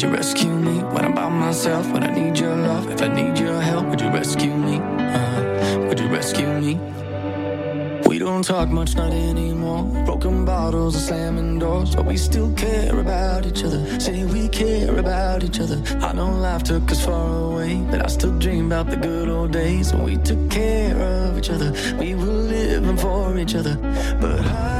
would you rescue me? When I'm by myself, when I need your love, if I need your help, would you rescue me? Uh, would you rescue me? We don't talk much, not anymore. Broken bottles and slamming doors, but we still care about each other. Say we care about each other. I know life took us far away, but I still dream about the good old days when we took care of each other. We were living for each other, but I.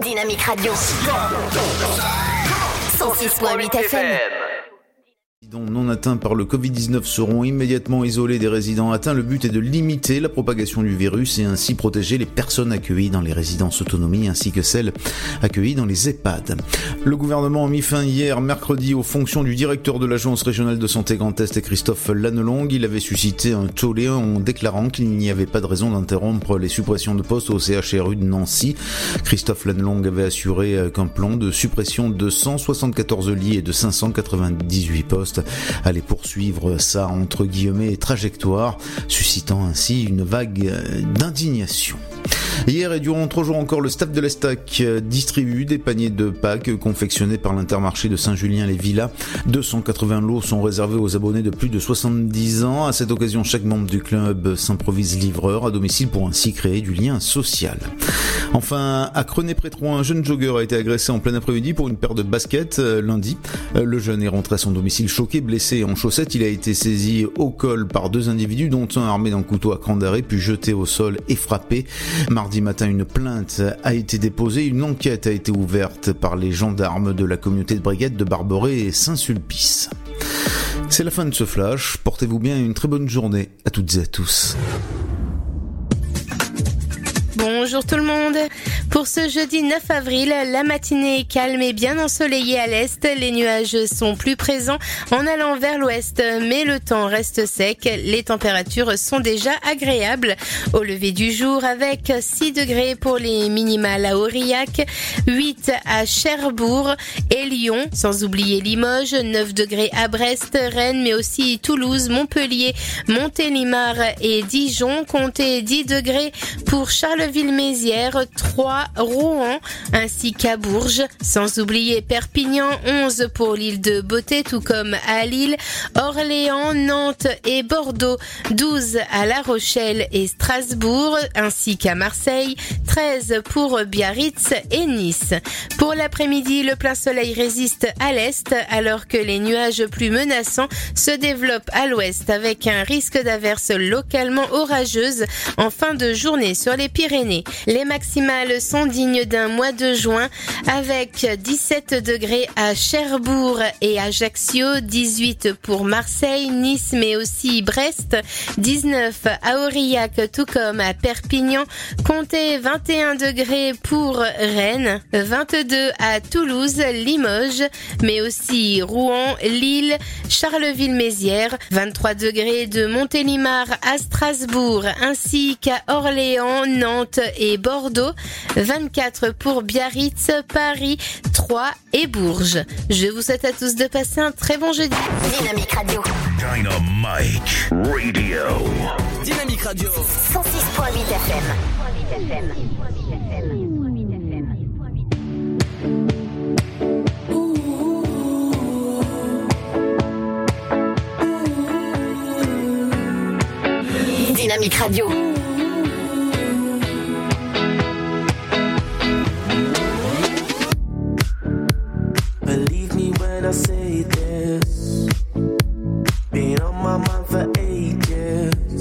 Dynamique Radio. Atteints par le Covid-19 seront immédiatement isolés des résidents atteints. Le but est de limiter la propagation du virus et ainsi protéger les personnes accueillies dans les résidences autonomie ainsi que celles accueillies dans les EHPAD. Le gouvernement a mis fin hier, mercredi, aux fonctions du directeur de l'Agence régionale de santé Grand Est, Christophe Lannelong. Il avait suscité un tollé en déclarant qu'il n'y avait pas de raison d'interrompre les suppressions de postes au CHRU de Nancy. Christophe Lannelong avait assuré qu'un plan de suppression de 174 lits et de 598 postes allait poursuivre sa entre guillemets trajectoire, suscitant ainsi une vague d'indignation. Hier et durant trois jours encore, le staff de l'Estac distribue des paniers de Pâques confectionnés par l'intermarché de Saint-Julien-les-Villas. 280 lots sont réservés aux abonnés de plus de 70 ans. À cette occasion, chaque membre du club s'improvise livreur à domicile pour ainsi créer du lien social. Enfin, à Crenay-Prétron, un jeune jogger a été agressé en plein après-midi pour une paire de baskets lundi. Le jeune est rentré à son domicile choqué, blessé en chaussettes. Il a été saisi au col par deux individus, dont un armé d'un couteau à cran d'arrêt, puis jeté au sol et frappé. Mardi matin, une plainte a été déposée. Une enquête a été ouverte par les gendarmes de la communauté de brigade de Barboré et Saint-Sulpice. C'est la fin de ce flash. Portez-vous bien et une très bonne journée à toutes et à tous. Bonjour tout le monde. Pour ce jeudi 9 avril, la matinée est calme et bien ensoleillée à l'est. Les nuages sont plus présents en allant vers l'ouest, mais le temps reste sec. Les températures sont déjà agréables. Au lever du jour, avec 6 degrés pour les minimales à Aurillac, 8 à Cherbourg et Lyon, sans oublier Limoges, 9 degrés à Brest, Rennes, mais aussi Toulouse, Montpellier, Montélimar et Dijon. Comptez 10 degrés pour Charleville-Mézières, 3 3, Rouen ainsi qu'à Bourges, sans oublier Perpignan, 11 pour l'île de Beauté, tout comme à Lille, Orléans, Nantes et Bordeaux, 12 à La Rochelle et Strasbourg, ainsi qu'à Marseille, 13 pour Biarritz et Nice. Pour l'après-midi, le plein soleil résiste à l'est, alors que les nuages plus menaçants se développent à l'ouest avec un risque d'averse localement orageuse en fin de journée sur les Pyrénées. Les maximales sont dignes d'un mois de juin avec 17 degrés à Cherbourg et Ajaccio, 18 pour Marseille, Nice mais aussi Brest, 19 à Aurillac tout comme à Perpignan, comptez 21 degrés pour Rennes, 22 à Toulouse, Limoges, mais aussi Rouen, Lille, Charleville-Mézières, 23 degrés de Montélimar à Strasbourg ainsi qu'à Orléans, Nantes et Bordeaux, 24 pour Biarritz, Paris, Troyes et Bourges. Je vous souhaite à tous de passer un très bon jeudi. Dynamique Radio. Dynamite Radio. Dynamique Radio. 106.8 FM. Dynamique Radio. Believe me when I say this. Been on my mind for ages.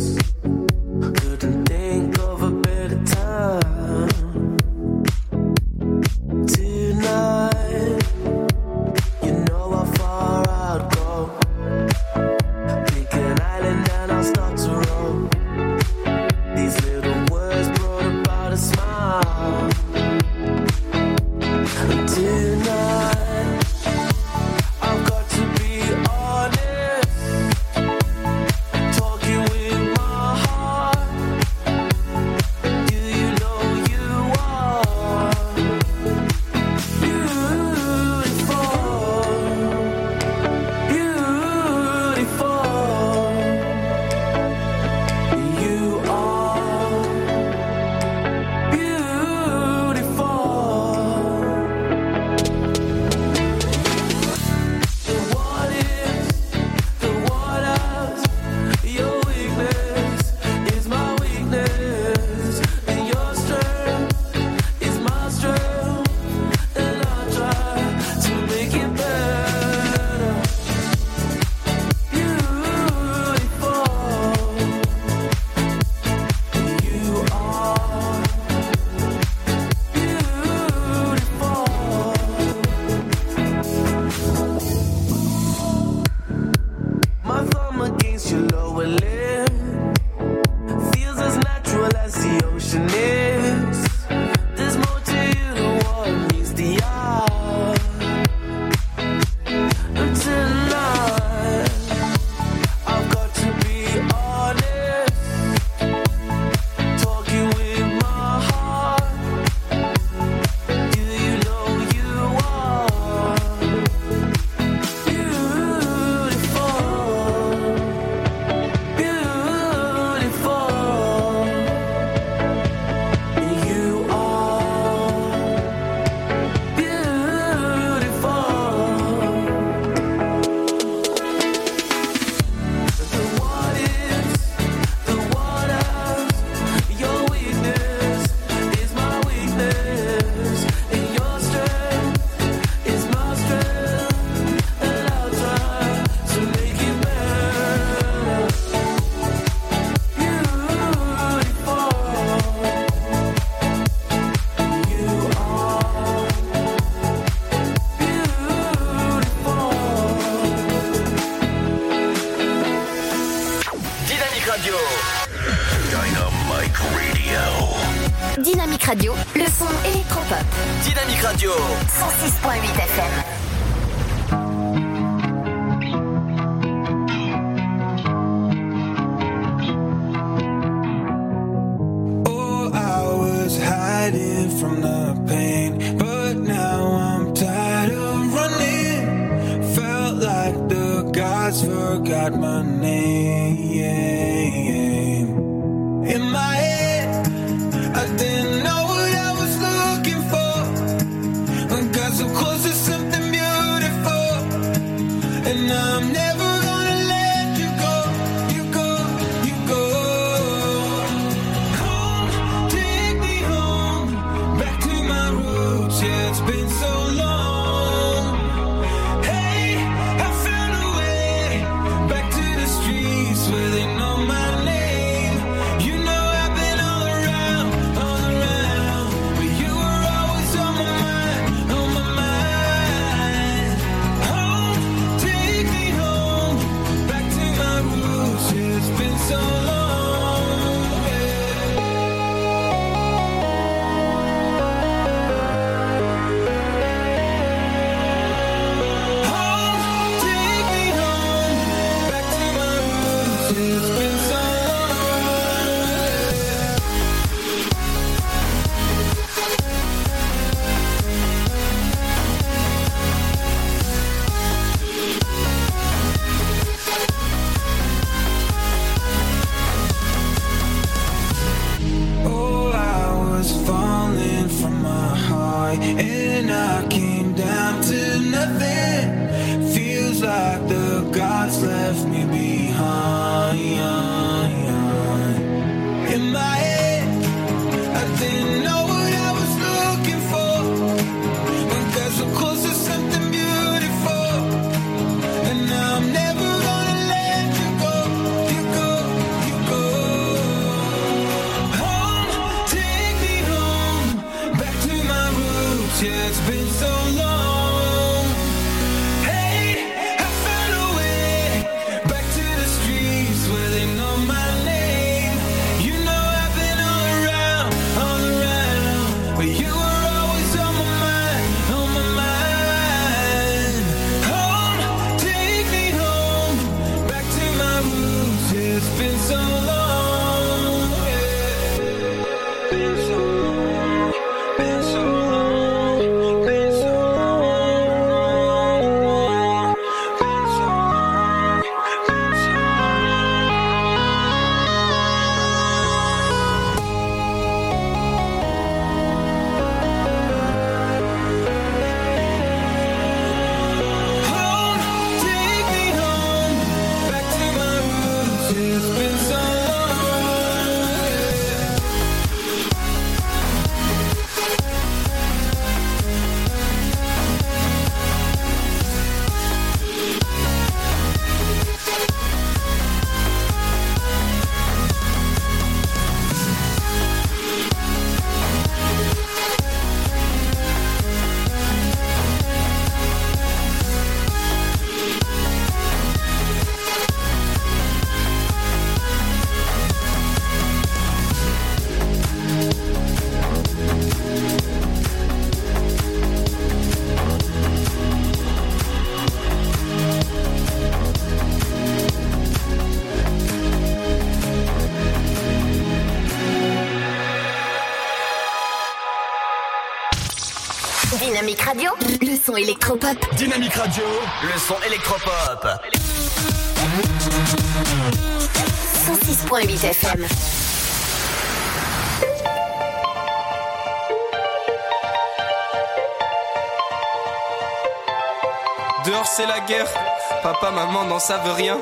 Son électropop. Dynamique Radio, le son électropop. 106.8 FM. Dehors c'est la guerre, papa, maman n'en savent rien.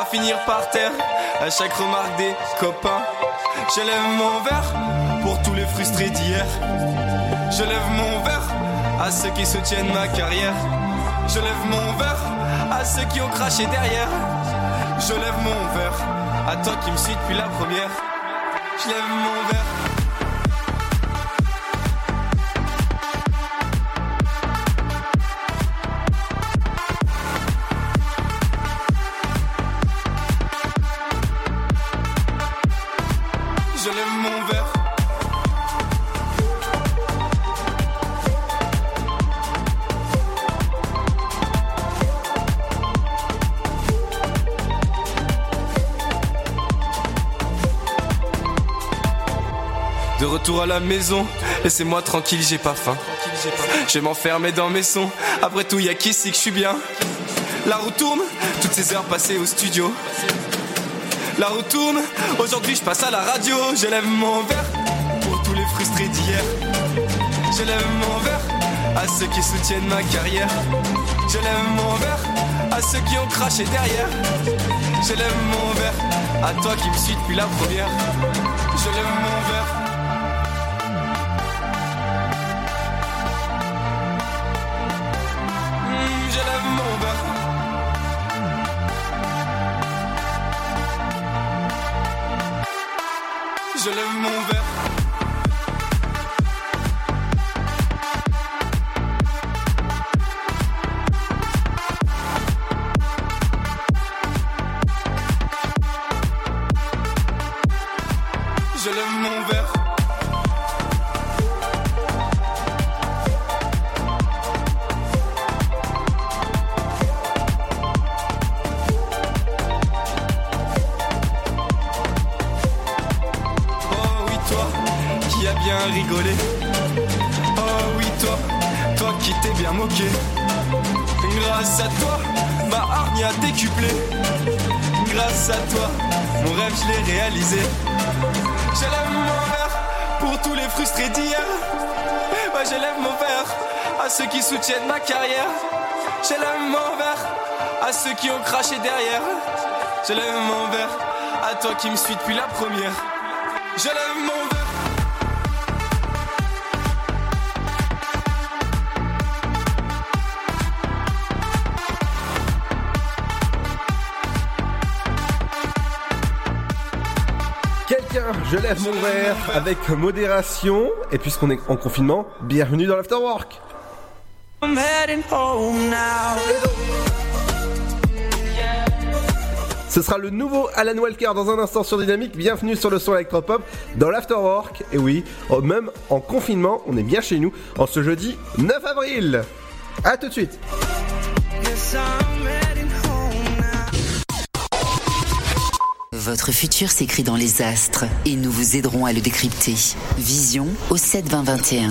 À finir par terre, à chaque remarque des copains. Je lève mon verre pour tous les frustrés d'hier. Je lève mon verre à ceux qui soutiennent ma carrière. Je lève mon verre à ceux qui ont craché derrière. Je lève mon verre à toi qui me suis depuis la première. Je lève mon verre. Maison, laissez-moi tranquille, j'ai pas faim. Je vais m'enfermer dans mes sons. Après tout, y a qu'ici que je suis bien? La roue tourne, toutes ces heures passées au studio. La roue tourne, aujourd'hui je passe à la radio. Je lève mon verre pour tous les frustrés d'hier. Je lève mon verre à ceux qui soutiennent ma carrière. Je lève mon verre à ceux qui ont craché derrière. Je lève mon verre à toi qui me suis depuis la première. Je lève mon verre. Je lève mon verre. Toi qui me suis depuis la première. Je lève mon verre. Quelqu'un, je lève mon verre avec modération. Et puisqu'on est en confinement, bienvenue dans l'Afterwork. I'm heading home now. Ce sera le nouveau Alan Walker dans un instant sur Dynamique. Bienvenue sur le son électropop dans l'Afterwork. Et oui, oh, même en confinement, on est bien chez nous en ce jeudi 9 avril. A tout de suite. Votre futur s'écrit dans les astres et nous vous aiderons à le décrypter. Vision au 7 20 21.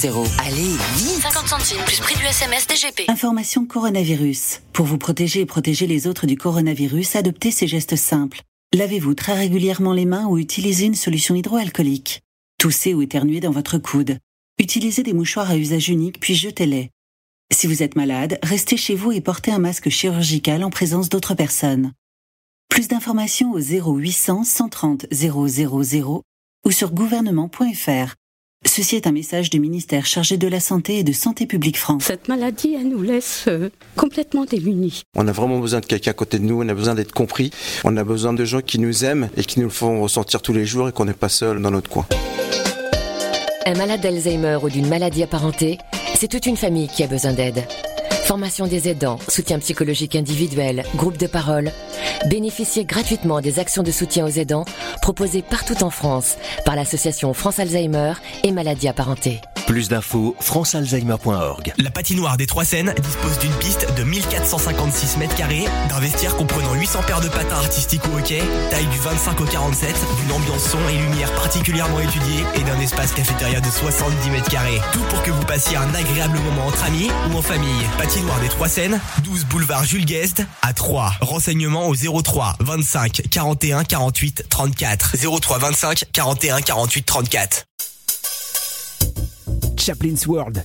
Allez, vite 50 centimes plus prix du SMS DGP. Information coronavirus. Pour vous protéger et protéger les autres du coronavirus, adoptez ces gestes simples. Lavez-vous très régulièrement les mains ou utilisez une solution hydroalcoolique. Toussez ou éternuez dans votre coude. Utilisez des mouchoirs à usage unique puis jetez-les. Si vous êtes malade, restez chez vous et portez un masque chirurgical en présence d'autres personnes. Plus d'informations au 0800 130 000 ou sur gouvernement.fr. Ceci est un message du ministère chargé de la Santé et de Santé publique France. Cette maladie, elle nous laisse euh, complètement démunis. On a vraiment besoin de quelqu'un à côté de nous, on a besoin d'être compris, on a besoin de gens qui nous aiment et qui nous le font ressentir tous les jours et qu'on n'est pas seul dans notre coin. Un malade d'Alzheimer ou d'une maladie apparentée, c'est toute une famille qui a besoin d'aide. Formation des aidants, soutien psychologique individuel, groupe de parole. Bénéficiez gratuitement des actions de soutien aux aidants proposées partout en France par l'association France Alzheimer et maladies apparentées. Plus d'infos, francealzheimer.org. La patinoire des Trois Seines dispose d'une piste de 1456 mètres carrés, d'un vestiaire comprenant 800 paires de patins artistiques au hockey, taille du 25 au 47, d'une ambiance son et lumière particulièrement étudiée et d'un espace cafétéria de 70 mètres carrés. Tout pour que vous passiez un agréable moment entre amis ou en famille. Patinoire des Trois Seines, 12 boulevard Jules Guest à 3. Renseignements au 03 25 41 48 34. 03 25 41 48 34. Chaplin's World.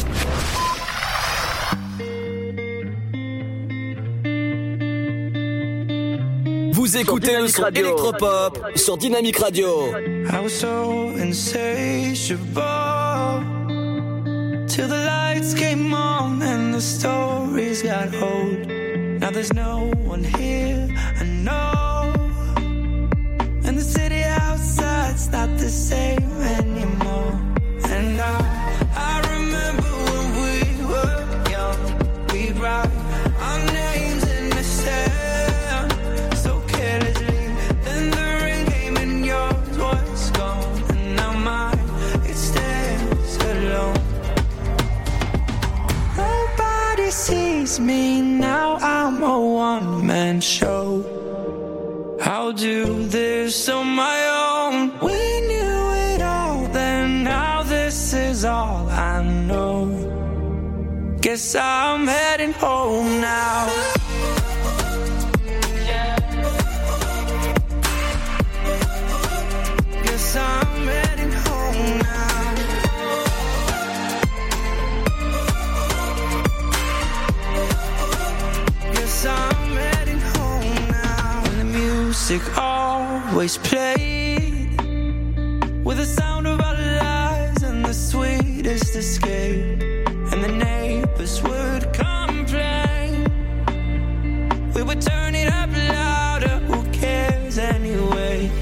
Vous écoutez le son électropop sur Dynamic Radio. I was so insatiable till the lights came on and the stories got old. Now there's no one here, I know. And the city outside's not the same anymore. And I, I remember when we were young, we'd ride. Me now, I'm a one man show. I'll do this on my own. We knew it all, then now this is all I know. Guess I'm heading home now. Music always played with the sound of our lives and the sweetest escape. And the neighbors would complain. We would turn it up louder. Who cares anyway?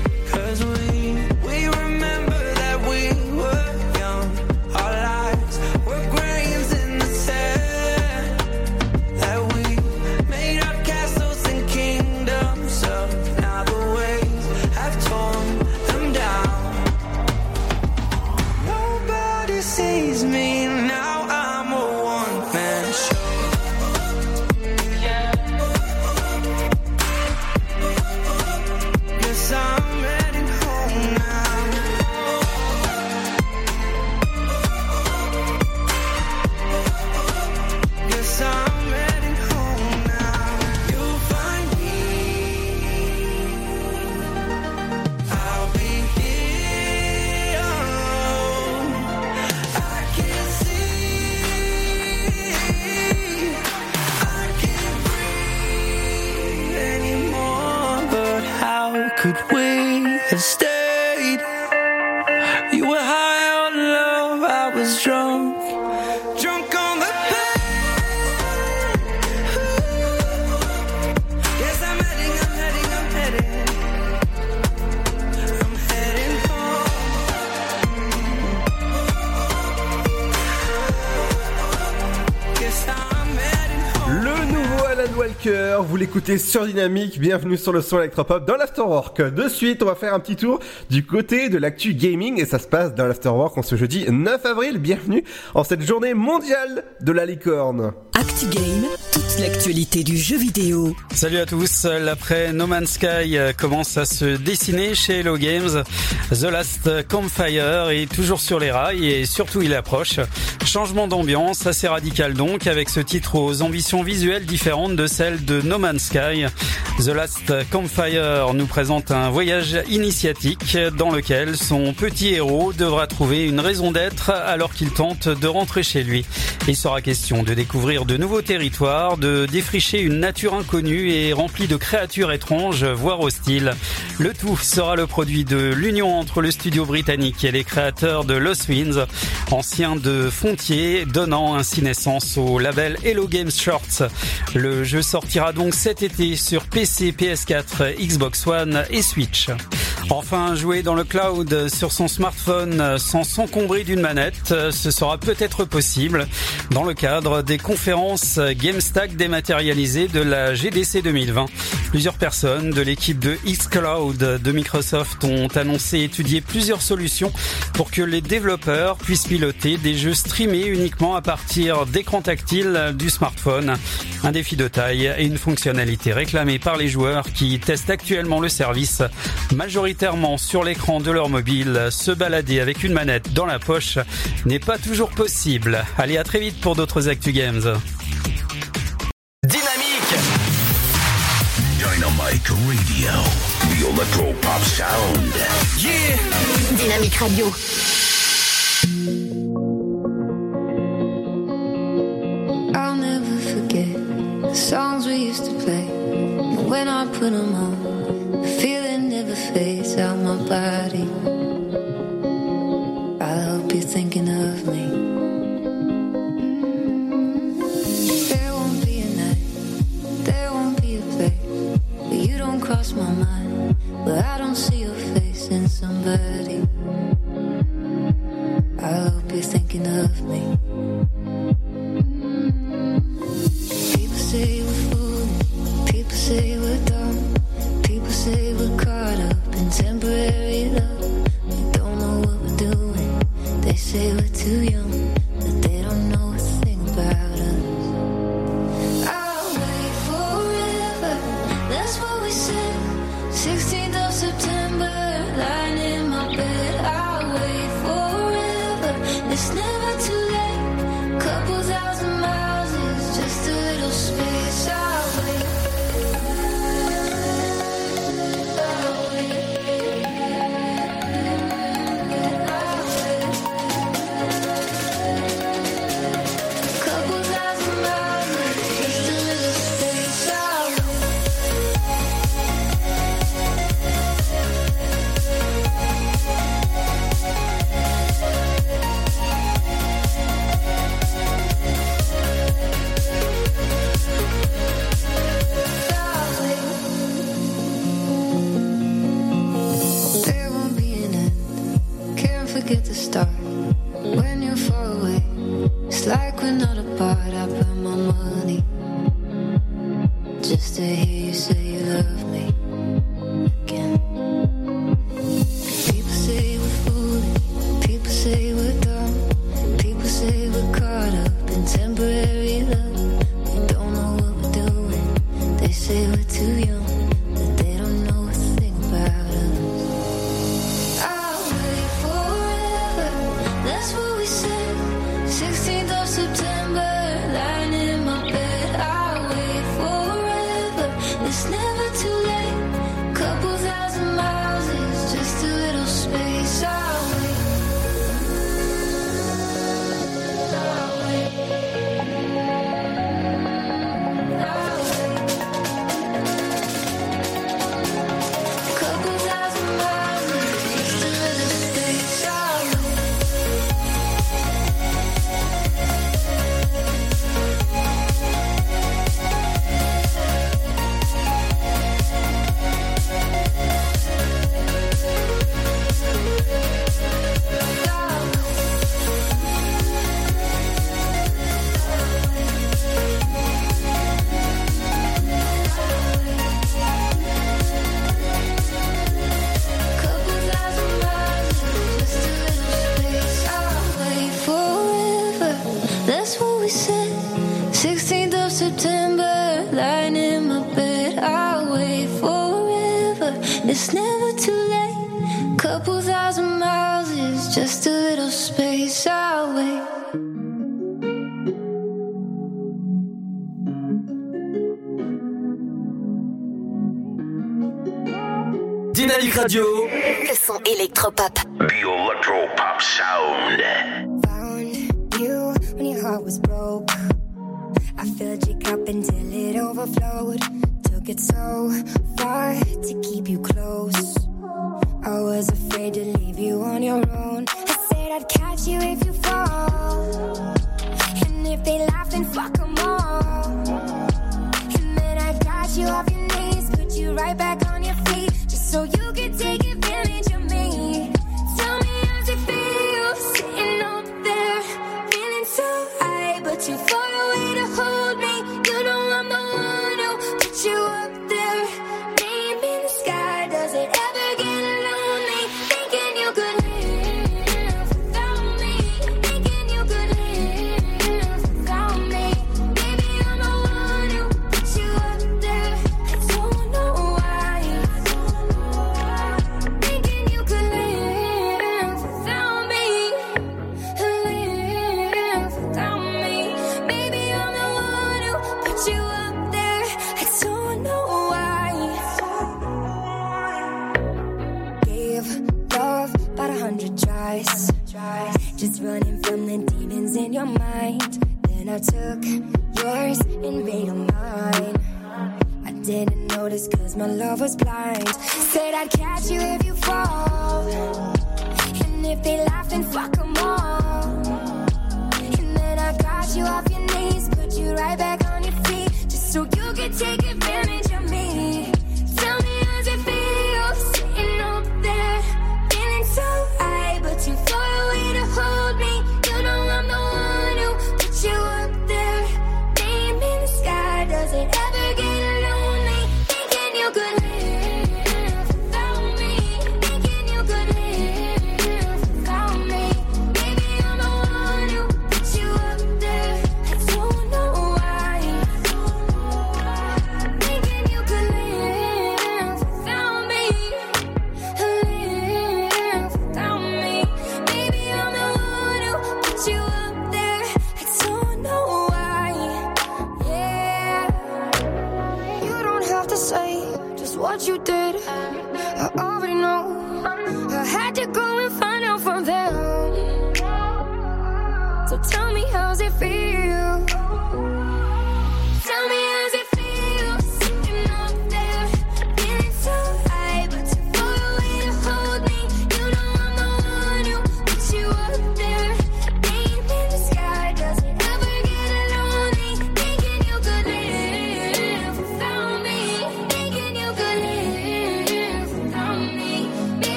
Vous l'écoutez sur Dynamique, bienvenue sur le son électropop dans l'Afterwork. De suite, on va faire un petit tour du côté de l'actu gaming et ça se passe dans l'Afterwork en ce jeudi 9 avril. Bienvenue en cette journée mondiale de la licorne. ActuGame, toute l'actualité du jeu vidéo. Salut à tous, l'après No Man's Sky euh, commence à se dessiner chez Hello Games. The Last Campfire est toujours sur les rails et surtout il approche. Changement d'ambiance assez radical donc avec ce titre aux ambitions visuelles différentes de celles de No Man's Sky. The Last Campfire nous présente un voyage initiatique dans lequel son petit héros devra trouver une raison d'être alors qu'il tente de rentrer chez lui. Il sera question de découvrir de nouveaux territoires, de défricher une nature inconnue et remplie de créatures étranges, voire hostiles. Le tout sera le produit de l'union entre le studio britannique et les créateurs de Lost Winds, anciens de Fontier, donnant ainsi naissance au label Hello Games Shorts. Le jeu sortira donc cet été sur PC, PS4, Xbox One et Switch. Enfin, jouer dans le cloud sur son smartphone sans s'encombrer d'une manette, ce sera peut-être possible dans le cadre des conférences GameStack dématérialisées de la GDC 2020. Plusieurs personnes de l'équipe de xCloud de Microsoft ont annoncé étudier plusieurs solutions pour que les développeurs puissent piloter des jeux streamés uniquement à partir d'écrans tactiles du smartphone. Un défi de taille et une fonctionnalité réclamée par les joueurs qui testent actuellement le service majoritairement sur l'écran de leur mobile. Se balader avec une manette dans la poche n'est pas toujours possible. Allez, à très vite pour d'autres Actu Games. Radio. The Electro Pop Sound. Yeah Dynamique Radio. I'll never forget the songs we used to play. And when I put them on, the feeling never fades out my body. I hope you're thinking of me. Cross my mind, where I don't see your face in somebody. I hope you're thinking of me.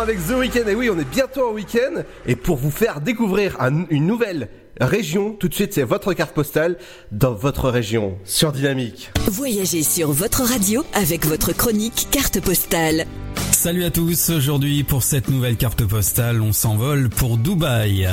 Avec The Weeknd. Et oui, on est bientôt en week-end. Et pour vous faire découvrir un- une nouvelle région, tout de suite, c'est votre carte postale dans votre région sur Dynamique. Voyagez sur votre radio avec votre chronique carte postale. Salut à tous, aujourd'hui pour cette nouvelle carte postale, on s'envole pour Dubaï.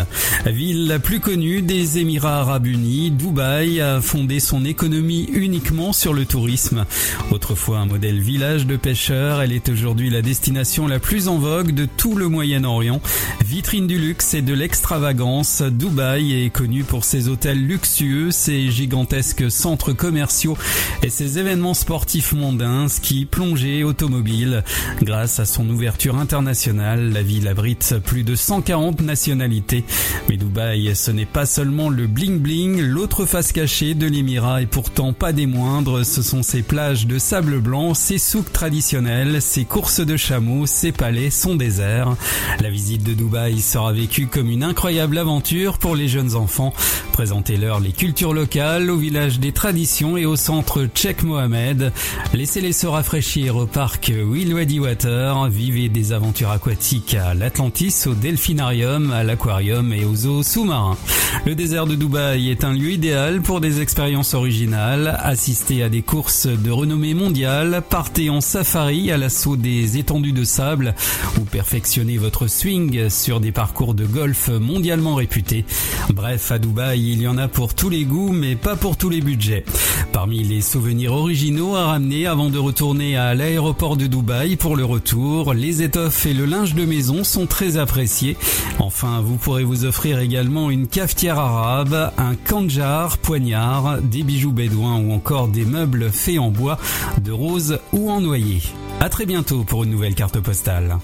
Ville la plus connue des Émirats Arabes Unis, Dubaï a fondé son économie uniquement sur le tourisme. Autrefois un modèle village de pêcheurs, elle est aujourd'hui la destination la plus en vogue de tout le Moyen-Orient. Vitrine du luxe et de l'extravagance, Dubaï est connu pour ses hôtels luxueux, ses gigantesques centres commerciaux et ses événements sportifs mondains, ski, plongée, automobile. Grâce à son ouverture internationale, la ville abrite plus de 140 nationalités. Mais Dubaï, ce n'est pas seulement le bling bling, l'autre face cachée de l'Émirat et pourtant pas des moindres, ce sont ses plages de sable blanc, ses souks traditionnels, ses courses de chameaux, ses palais, son désert. La visite de Dubaï sera vécue comme une incroyable aventure pour les jeunes enfants. Présentez-leur les cultures locales au village des traditions et au centre Cheikh Mohamed. Laissez-les se rafraîchir au parc Will Wadi Vivez des aventures aquatiques à l'Atlantis, au Delphinarium, à l'aquarium et aux zoos sous-marins. Le désert de Dubaï est un lieu idéal pour des expériences originales. Assistez à des courses de renommée mondiale, partez en safari à l'assaut des étendues de sable ou perfectionnez votre swing sur des parcours de golf mondialement réputés. Bref, à Dubaï, il y en a pour tous les goûts, mais pas pour tous les budgets. Parmi les souvenirs originaux à ramener avant de retourner à l'aéroport de Dubaï pour le retour, Les étoffes et le linge de maison sont très appréciés. Enfin, vous pourrez vous offrir également une cafetière arabe, un kanjar, poignard, des bijoux bédouins ou encore des meubles faits en bois, de rose ou en noyer. À très bientôt pour une nouvelle carte postale.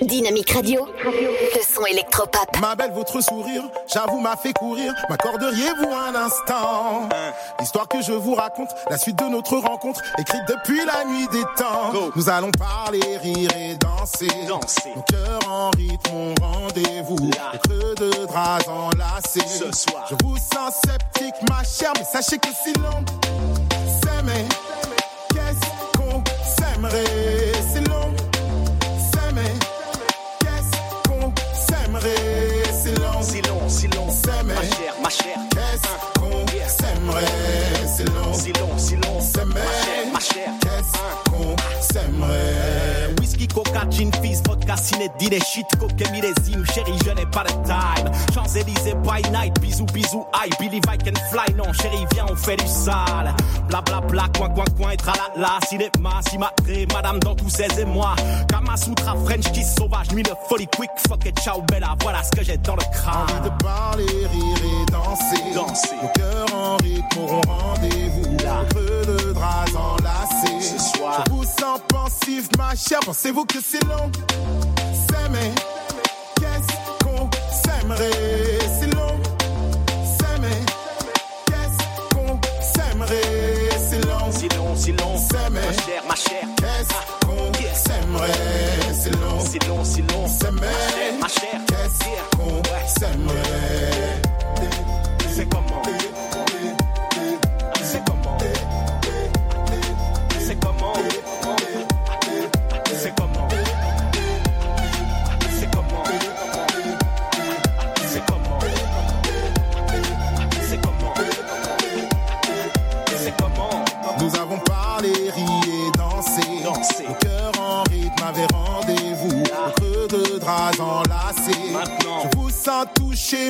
Dynamique Radio, le son électropop. Ma belle, votre sourire, j'avoue, m'a fait courir. M'accorderiez-vous un instant? L'histoire que je vous raconte, la suite de notre rencontre, écrite depuis la nuit des temps. Nous allons parler, rire et danser. Nos cœurs en rythme, mon rendez-vous. Les creux de draps enlacés. Ce soir. Je vous sens sceptique, ma chère, mais sachez que si l'on s'aimait, qu'est-ce qu'on s'aimerait? S'aimait, ma chère, ma chère, qu'est-ce qu'on s'aimerait? Si l'on si l'on, si l'on, s'aimait, ma chère, qu'est-ce qu'on s'aimerait? Whisky, coca, gin, fizz, vodka, ciné, dîner, shit, coquet, millésime, chérie, je n'ai pas de time. Champs-Élysées by night, bisous, bisous, I believe I can fly. Non, chérie, viens, on fait du sale. Bla bla bla, coin, coin, coin, et tralala, cinéma, cimatré, madame dans tous ses émois. Kamasutra, French kiss sauvage, nuit de folie, quick, fuck et ciao, bella, voilà ce que j'ai dans le crâne. Envie de parler, rire et danser. Danser. Nos cœurs en rythme auront rendez-vous. Creux de draps enlacés. Ce soir. Je vous sens pensif, ma chère. Pensez-vous que si l'on s'aimait, qu'est-ce qu'on s'aimerait? Si l'on s'aimait, qu'est-ce qu'on s'aimerait? Si l'on Si l'on, si l'on, s'aimait, ma chère, ma chère, qu'est-ce qu'on s'aimerait? Si l'on si l'on, si l'on, s'aimait, ma chère, qu'est-ce qu'on s'aimerait? C'est comment?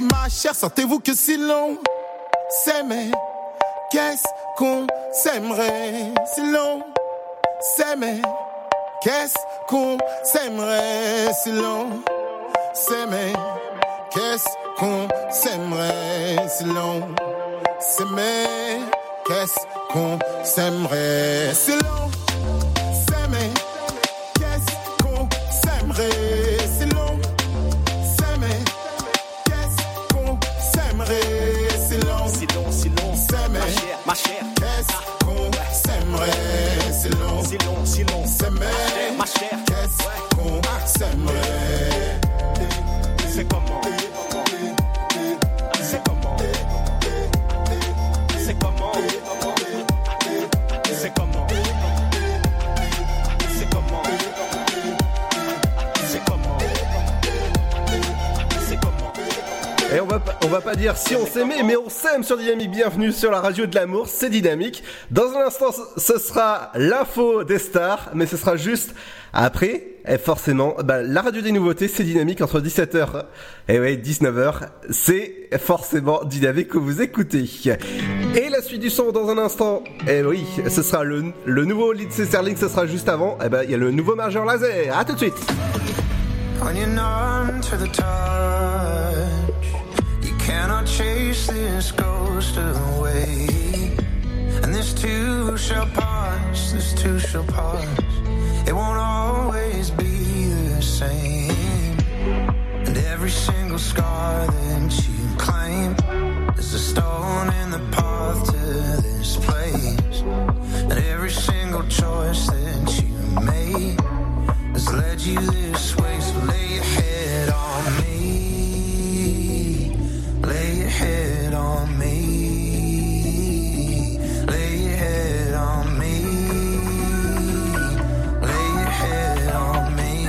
Ma chère. Sentez-vous que si l'on s'aimait, qu'est-ce qu'on s'aimerait? Si l'on s'aimait, qu'est-ce qu'on s'aimerait? Si l'on s'aimait, qu'est-ce qu'on s'aimerait? Si l'on s'aimait, qu'est-ce qu'on s'aimerait? Si l'on s'aimait, qu'est-ce qu'on s'aimerait? Ma chère, qu'est-ce qu'on s'aimerait Si l'on Si l'on, si l'on, s'aimait, ma chère qu'est-ce qu'on s'aimerait? C'est comment? On va, pas- dire si on s'aimait, mais on s'aime sur Dynamique. Bienvenue sur la radio de l'amour, c'est Dynamique. Dans un instant, ce- sera l'info des stars, mais ce sera juste après. Et forcément, bah, la radio des nouveautés, c'est Dynamique entre 17h et ouais, 19h. C'est forcément Dynamique que vous écoutez. Et la suite du son dans un instant. Et oui, ce sera le, le nouveau Lindsay Sterling, ce sera juste avant. Et ben, il y a le nouveau Major Laser. À tout de suite. You cannot chase this ghost away. And this too shall pass, this too shall pass. It won't always be the same. And every single scar that you claim is a stone in the path to this place. And every single choice that you made has led you this way. So Lay your head on me. Lay your head on me. Lay your head on me.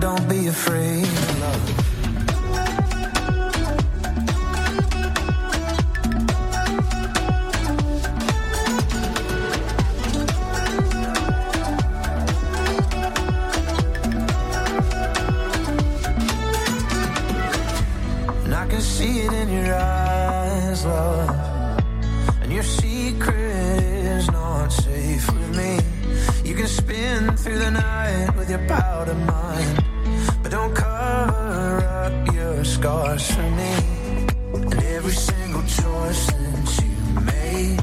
Don't be afraid through the night with your powder mind. But don't cover up your scars for me. And every single choice that you made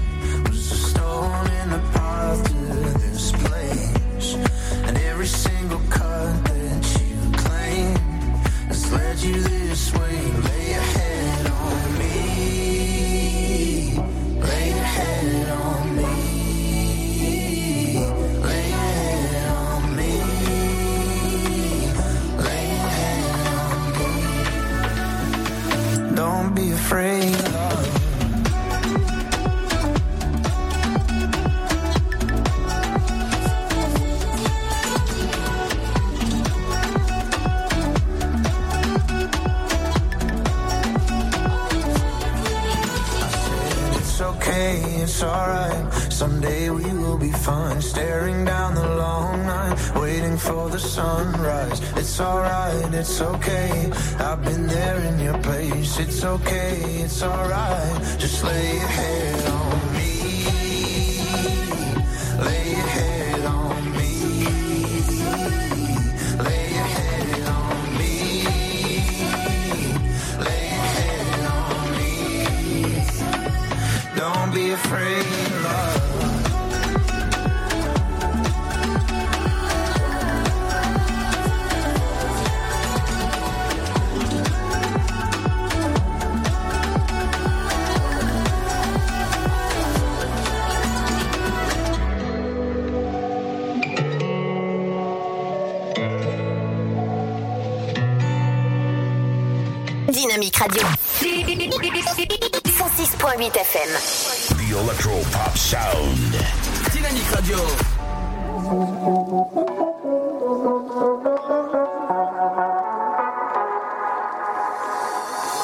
was a stone in the path to this place. And every single cut that you claim has led you this way. it's alright. Someday we will be fine, staring down the waiting for the sunrise. It's alright, it's okay. I've been there in your place. It's okay, it's alright. Just lay your head on me. Lay your head on me. Lay your head on me. Lay your head on me. Don't be afraid, 106.8 FM. The Electro Pop Sound. Dynamique Radio.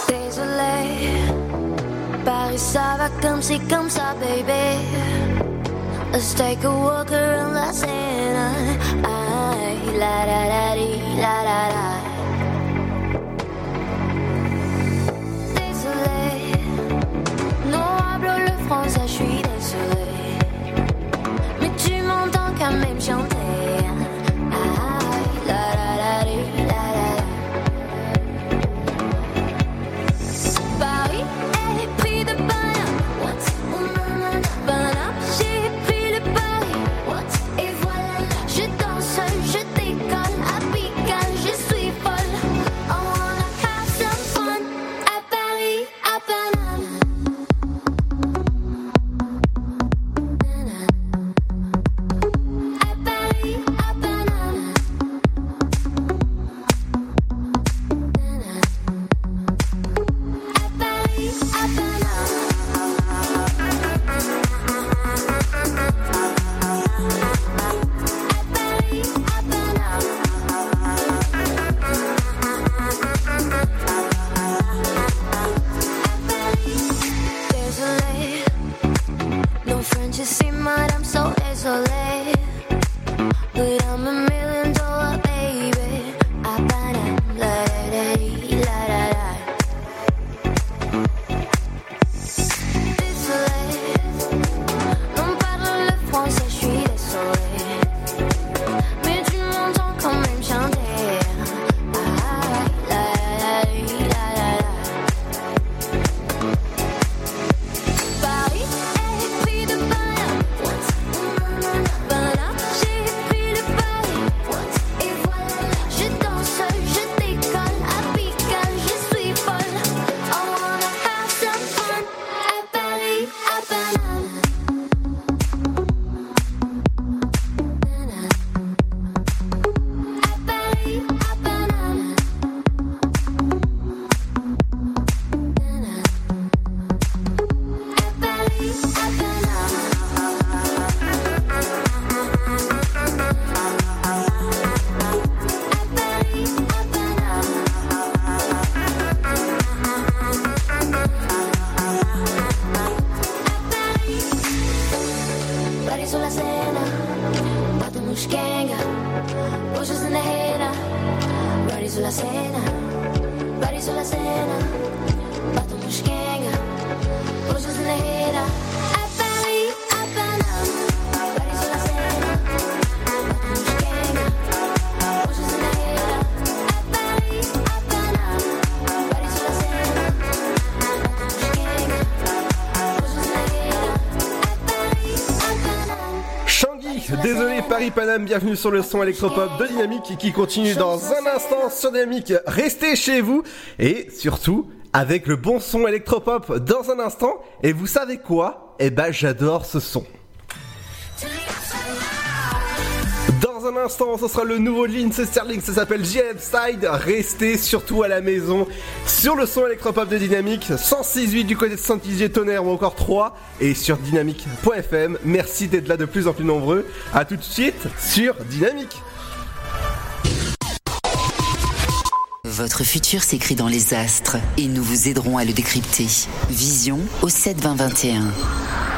Désolé, Paris ça va comme c'est comme ça, baby. Let's take a walk around la Seine. La la la Paname, bienvenue sur le son électropop de Dynamique qui continue dans un instant sur Dynamique. Restez chez vous et surtout avec le bon son électropop dans un instant. Et vous savez quoi? Eh ben j'adore ce son. Dans un instant, ce sera le nouveau Lindsay Sterling, ça s'appelle JF Side. Restez surtout à la maison sur le son électropop de Dynamique, 106.8 du côté de Saint-Dizier Tonnerre ou encore 3 et sur dynamique.fm. Merci d'être là de plus en plus nombreux. À tout de suite sur Dynamique. Votre futur s'écrit dans les astres et nous vous aiderons à le décrypter. Vision au 7 20 21.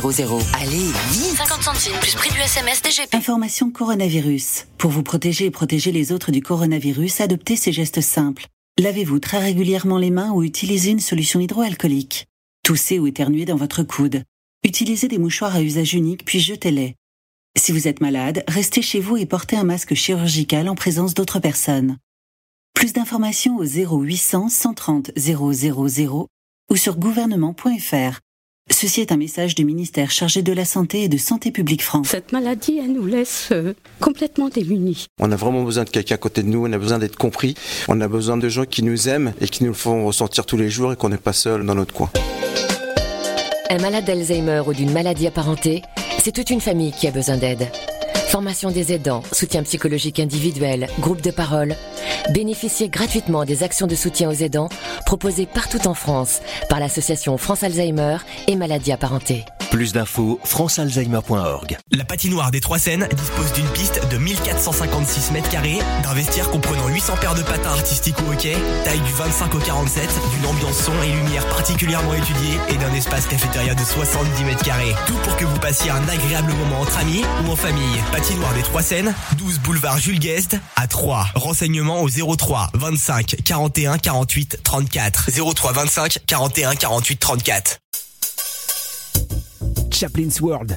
61000. Allez, vite 50 centimes plus prix du SMS DGP. Information coronavirus. Pour vous protéger et protéger les autres du coronavirus, adoptez ces gestes simples. Lavez-vous très régulièrement les mains ou utilisez une solution hydroalcoolique. Toussez ou éternuez dans votre coude. Utilisez des mouchoirs à usage unique puis jetez-les. Si vous êtes malade, restez chez vous et portez un masque chirurgical en présence d'autres personnes. Plus d'informations au 0800 130 000 ou sur gouvernement.fr. Ceci est un message du ministère chargé de la Santé et de Santé publique France. Cette maladie, elle nous laisse euh, complètement démunis. On a vraiment besoin de quelqu'un à côté de nous, on a besoin d'être compris, on a besoin de gens qui nous aiment et qui nous le font ressentir tous les jours et qu'on n'est pas seul dans notre coin. Un malade d'Alzheimer ou d'une maladie apparentée, c'est toute une famille qui a besoin d'aide. Formation des aidants, soutien psychologique individuel, groupe de parole. Bénéficiez gratuitement des actions de soutien aux aidants proposées partout en France par l'association France Alzheimer et maladies apparentées. Plus d'infos, francealzheimer.org. La patinoire des Trois Seines dispose d'une piste de 1456 mètres carrés, d'un vestiaire comprenant 800 paires de patins artistiques ou hockey, taille du 25 au 47, d'une ambiance son et lumière particulièrement étudiée et d'un espace cafétéria de 70 mètres carrés. Tout pour que vous passiez un agréable moment entre amis ou en famille. Patinoire des Trois Seines, 12 boulevard Jules Guest à 3. Renseignements au 03 25 41 48 34. 03 25 41 48 34. Chaplin's World.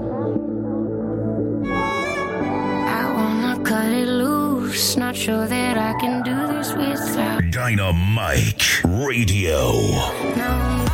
cut it loose. Not sure that I can do this without. Dynamite Radio. Now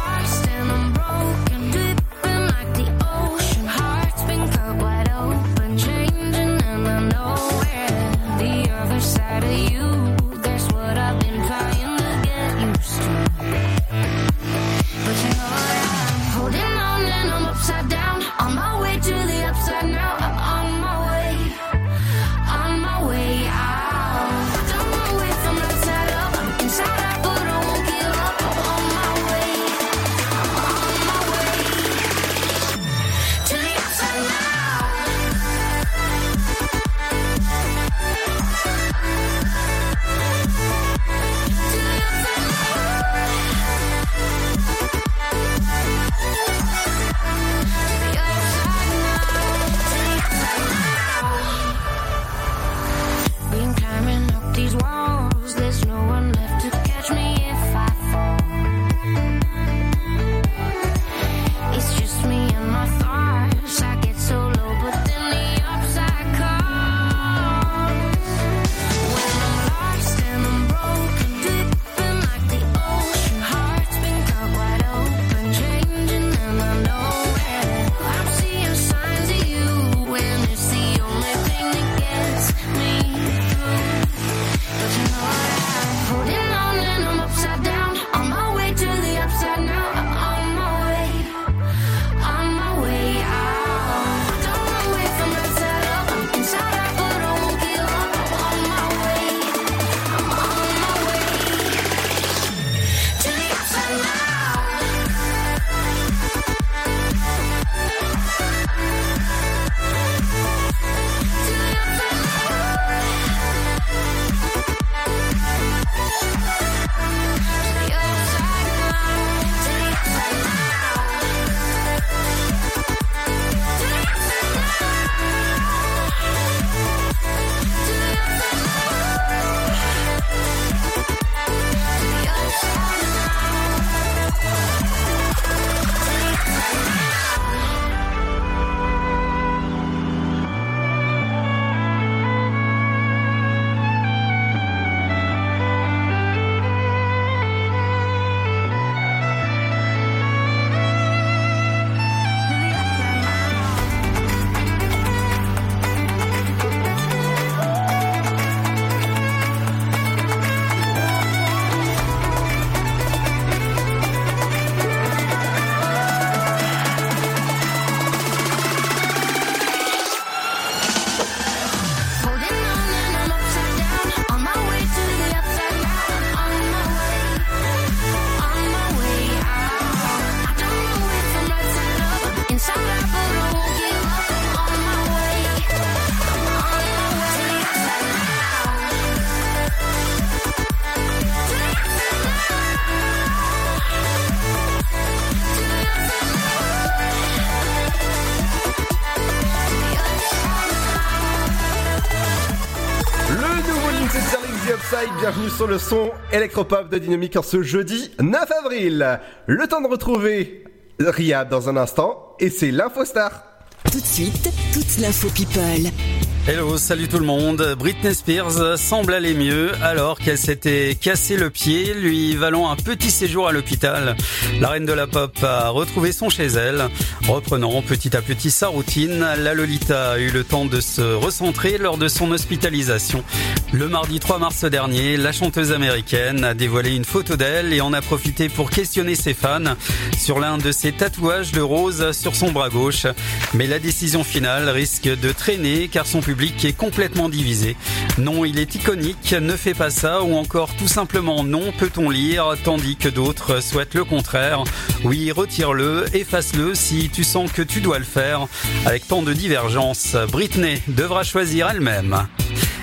Bienvenue sur le son électropop de Dynamique en ce jeudi 9 avril. Le temps de retrouver Ria dans un instant et c'est l'Infostar. Tout de suite, toute l'info people. Hello, salut tout le monde. Britney Spears semble aller mieux alors qu'elle s'était cassé le pied, lui valant un petit séjour à l'hôpital. La reine de la pop a retrouvé son chez elle. Reprenant petit à petit sa routine, la Lolita a eu le temps de se recentrer lors de son hospitalisation. Le mardi 3 mars dernier, la chanteuse américaine a dévoilé une photo d'elle et en a profité pour questionner ses fans sur l'un de ses tatouages de rose sur son bras gauche. Mais la décision finale risque de traîner car son public est complètement divisé. Non, il est iconique, ne fais pas ça ou encore tout simplement non peut-on lire tandis que d'autres souhaitent le contraire. Oui, retire-le, efface-le si tu sens que tu dois le faire. Avec tant de divergences, Britney devra choisir elle-même.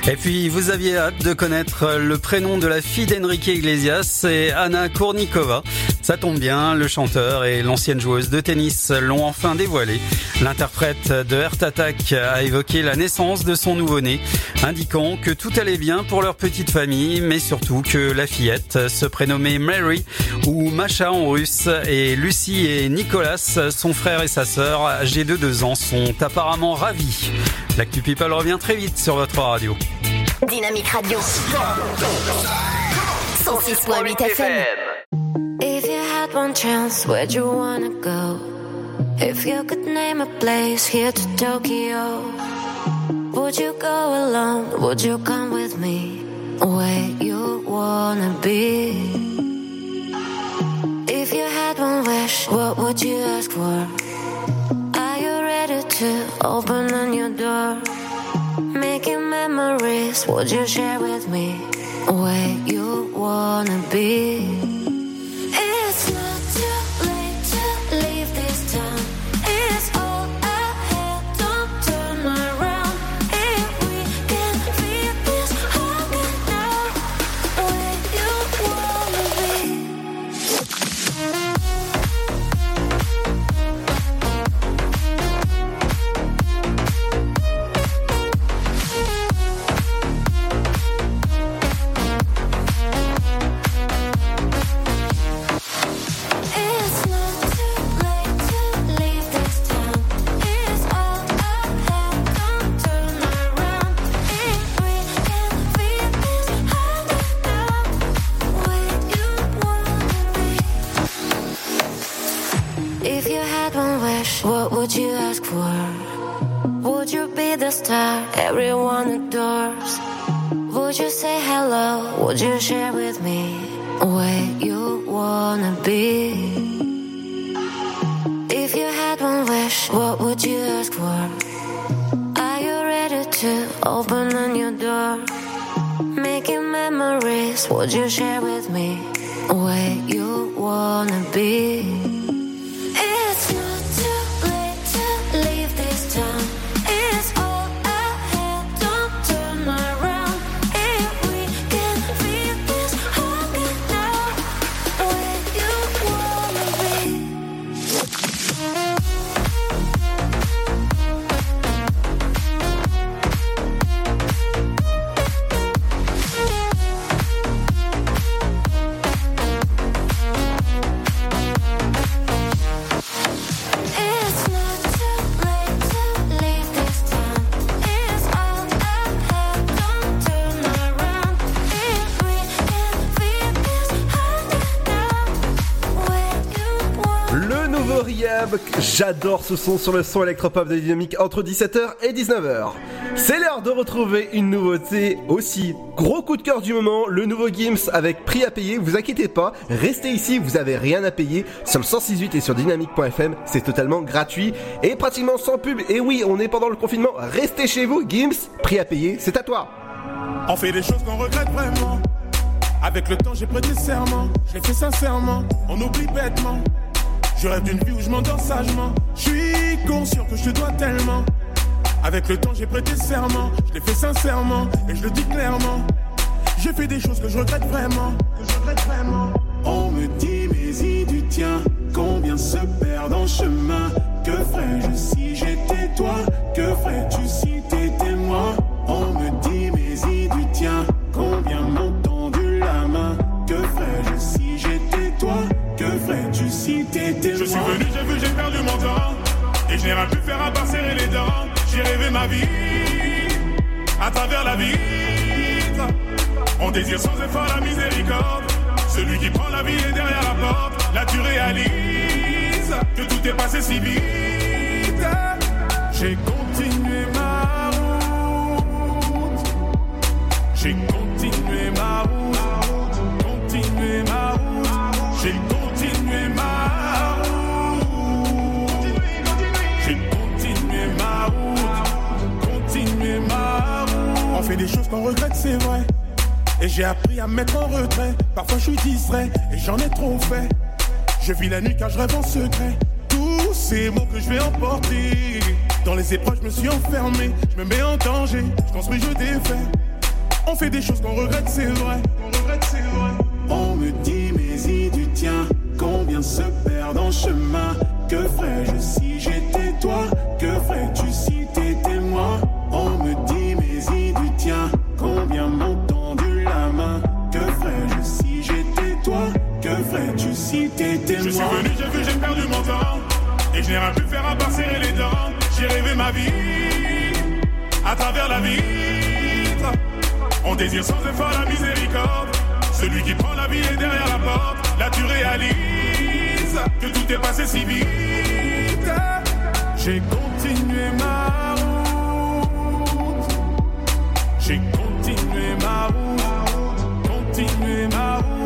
Et puis, vous aviez hâte de connaître le prénom de la fille d'Enrique Iglesias, c'est Anna Kournikova. Ça tombe bien, le chanteur et l'ancienne joueuse de tennis l'ont enfin dévoilé. L'interprète de Heart Attack a évoqué la naissance de son nouveau-né, indiquant que tout allait bien pour leur petite famille, mais surtout que la fillette se prénommait Mary ou Masha en russe et Lucie et Nicolas, son frère et sa sœur, âgés de deux ans, sont apparemment ravis. L'actu People revient très vite sur votre radio. Dynamique Radio. 106.8 FM. If you had one chance, where'd you wanna go? If you could name a place here to Tokyo, would you go alone? Would you come with me? Where you wanna be? If you had one wish, what would you ask for? Are you ready to open a new door? Making memories, would you share with me? Where you wanna be? It's not what would you ask for? Would you be the star everyone adores? Would you say hello? Would you share with me where you wanna be? If you had one wish, what would you ask for? Are you ready to open a new door? Making memories, would you share with me where you wanna be? J'adore ce son sur le son électropop de Dynamique entre 17h et 19h. C'est l'heure de retrouver une nouveauté aussi. Gros coup de cœur du moment, le nouveau Gims avec prix à payer. Vous inquiétez pas, restez ici, vous avez rien à payer. Sur le 168 et sur dynamique.fm, c'est totalement gratuit et pratiquement sans pub. Et oui, on est pendant le confinement, restez chez vous. Gims, prix à payer, c'est à toi. On fait des choses qu'on regrette vraiment. Avec le temps, j'ai prêté serment. Je l'ai fait sincèrement. On oublie bêtement. Je rêve d'une vie où je m'endors sagement. Je suis conscient que je te dois tellement. Avec le temps, j'ai prêté serment. Je l'ai fait sincèrement. Et je le dis clairement. J'ai fait des choses que je regrette vraiment. Que je regrette vraiment. On me dit, mais il du tien. Combien se perdent en chemin? Que ferais-je si j'étais toi? Que ferais-tu si t'étais moi? On me dit, si t'étais Je suis venu, j'ai vu, j'ai perdu mon temps. Et je n'ai rien pu faire à part serrer les dents. J'ai rêvé ma vie à travers la vitre. On désire sans effort la miséricorde. Celui qui prend la vie est derrière la porte. Là tu réalises que tout est passé si vite. J'ai continué ma route. J'ai continué On fait des choses qu'on regrette, c'est vrai. Et j'ai appris à me mettre en retrait. Parfois je suis distrait et j'en ai trop fait. Je vis la nuit car je rêve en secret. Tous ces mots que je vais emporter. Dans les épreuves, je me suis enfermé. Je me mets en danger. Je construis, je défais. On fait des choses qu'on regrette, c'est vrai. On regrette, c'est vrai. On me dit, mais y du tien. Combien se perdent en chemin Que ferais-je si j'étais toi? Je suis venu, j'ai vu, j'ai perdu mon temps. Et je n'ai rien pu faire à part serrer les dents. J'ai rêvé ma vie à travers la vitre. On désire sans effort la miséricorde. Celui qui prend la vie est derrière la porte. Là tu réalises que tout est passé si vite. J'ai continué ma route. J'ai continué ma route. Continué ma route.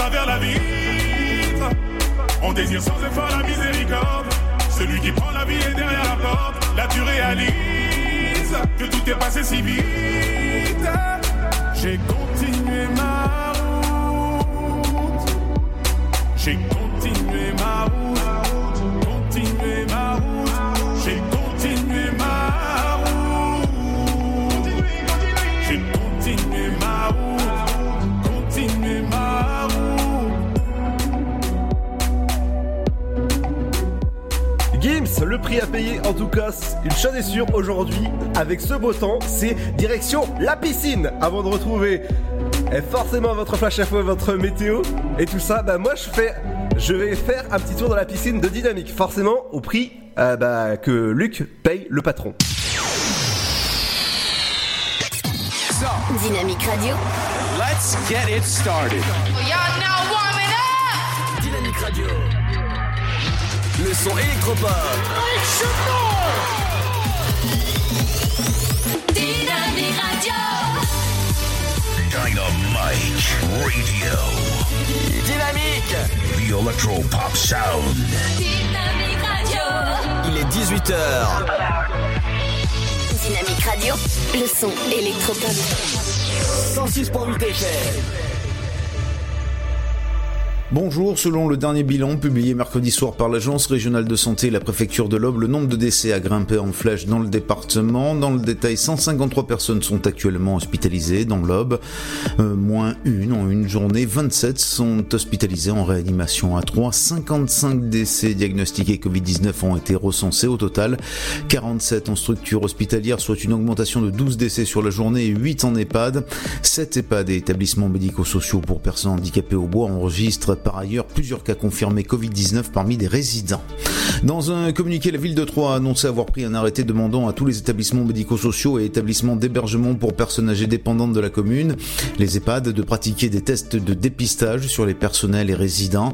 Travers la vitre. On désire sans effort la miséricorde. Celui qui prend la vie est derrière la porte. Là tu réalises que tout est passé si vite. J'ai continué ma route. J'ai continué prix à payer en tout cas, une chose est sûre aujourd'hui, avec ce beau temps, c'est direction la piscine avant de retrouver eh, forcément votre flash à feu, votre météo et tout ça. Bah moi je fais, je vais faire un petit tour dans la piscine de Dynamique, forcément au prix euh, bah, que Luc paye le patron. Dynamique Radio. Let's get it started. Dynamique son électropop. Dynamique Radio. Dynamite Radio. Dynamique. The Electro Pop Sound. Dynamique Radio. Il est 18h. Dynamique Radio. Le son électropop. 106.8 FM. Bonjour, selon le dernier bilan publié mercredi soir par l'Agence régionale de santé et la préfecture de l'Aube, le nombre de décès a grimpé en flèche dans le département. Dans le détail, 153 personnes sont actuellement hospitalisées dans l'Aube, Euh, moins une en une journée. 27 sont hospitalisées en réanimation à 3. 55 décès diagnostiqués Covid-19 ont été recensés au total. 47 en structure hospitalière, soit une augmentation de 12 décès sur la journée et 8 en EHPAD. 7 EHPAD et établissements médico-sociaux pour personnes handicapées au bois enregistrent par ailleurs plusieurs cas confirmés Covid-19 parmi des résidents. Dans un communiqué, la ville de Troyes a annoncé avoir pris un arrêté demandant à tous les établissements médico-sociaux et établissements d'hébergement pour personnes âgées dépendantes de la commune, les EHPAD, de pratiquer des tests de dépistage sur les personnels et résidents.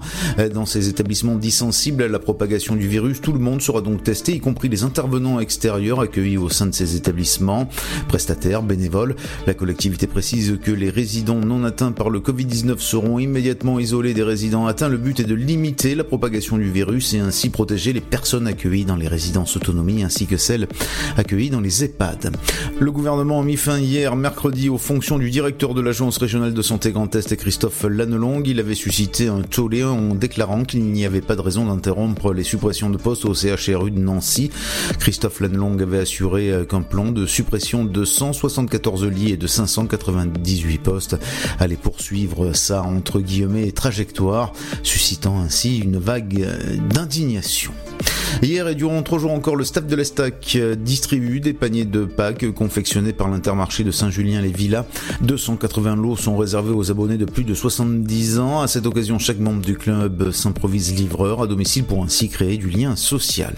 Dans ces établissements dits sensibles à la propagation du virus, tout le monde sera donc testé, y compris les intervenants extérieurs accueillis au sein de ces établissements, prestataires, bénévoles. La collectivité précise que les résidents non atteints par le Covid-19 seront immédiatement isolés des résidents Le but est de limiter la propagation du virus et ainsi protéger les personnes accueillies dans les résidences autonomie ainsi que celles accueillies dans les EHPAD. Le gouvernement a mis fin hier, mercredi, aux fonctions du directeur de l'Agence régionale de santé Grand Est, Christophe Lannelong. Il avait suscité un tollé en déclarant qu'il n'y avait pas de raison d'interrompre les suppressions de postes au CHRU de Nancy. Christophe Lannelong avait assuré euh, qu'un plan de suppression de 174 lits et de 598 postes allait poursuivre sa entre guillemets trajectoire, suscitant ainsi une vague euh, d'indignation. Hier et durant trois jours encore, le staff de l'Estac euh, distribue des paniers de Pâques confectionnés par l'intermarché de Saint-Julien-les-Villas. 280 lots sont réservés aux abonnés de plus de 70 ans. À cette occasion, chaque membre du club s'improvise livreur à domicile pour ainsi créer du lien social.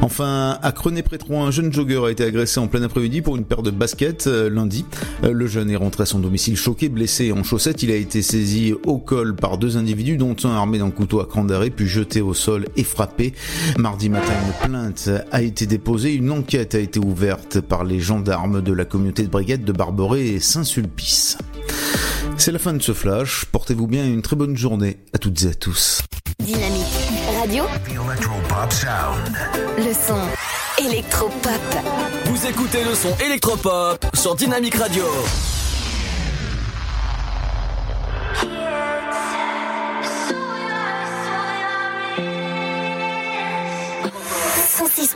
Enfin, à Crenay-Prétron, un jeune jogger a été agressé en plein après-midi pour une paire de baskets euh, lundi. Euh, Le jeune est rentré à son domicile choqué, blessé en chaussettes. Il a été saisi au col par deux individus, dont un armé d'un couteau à cran d'arrêt, puis jeté au sol et frappé. Mardi matin, une plainte a été déposée. Une enquête a été ouverte par les gendarmes de la communauté de brigade de Barberey et Saint-Sulpice. C'est la fin de ce flash. Portez-vous bien et une très bonne journée à toutes et à tous. Dynamique Radio. Electropop sound. Le son électropop. Vous écoutez le son électropop sur Dynamique Radio.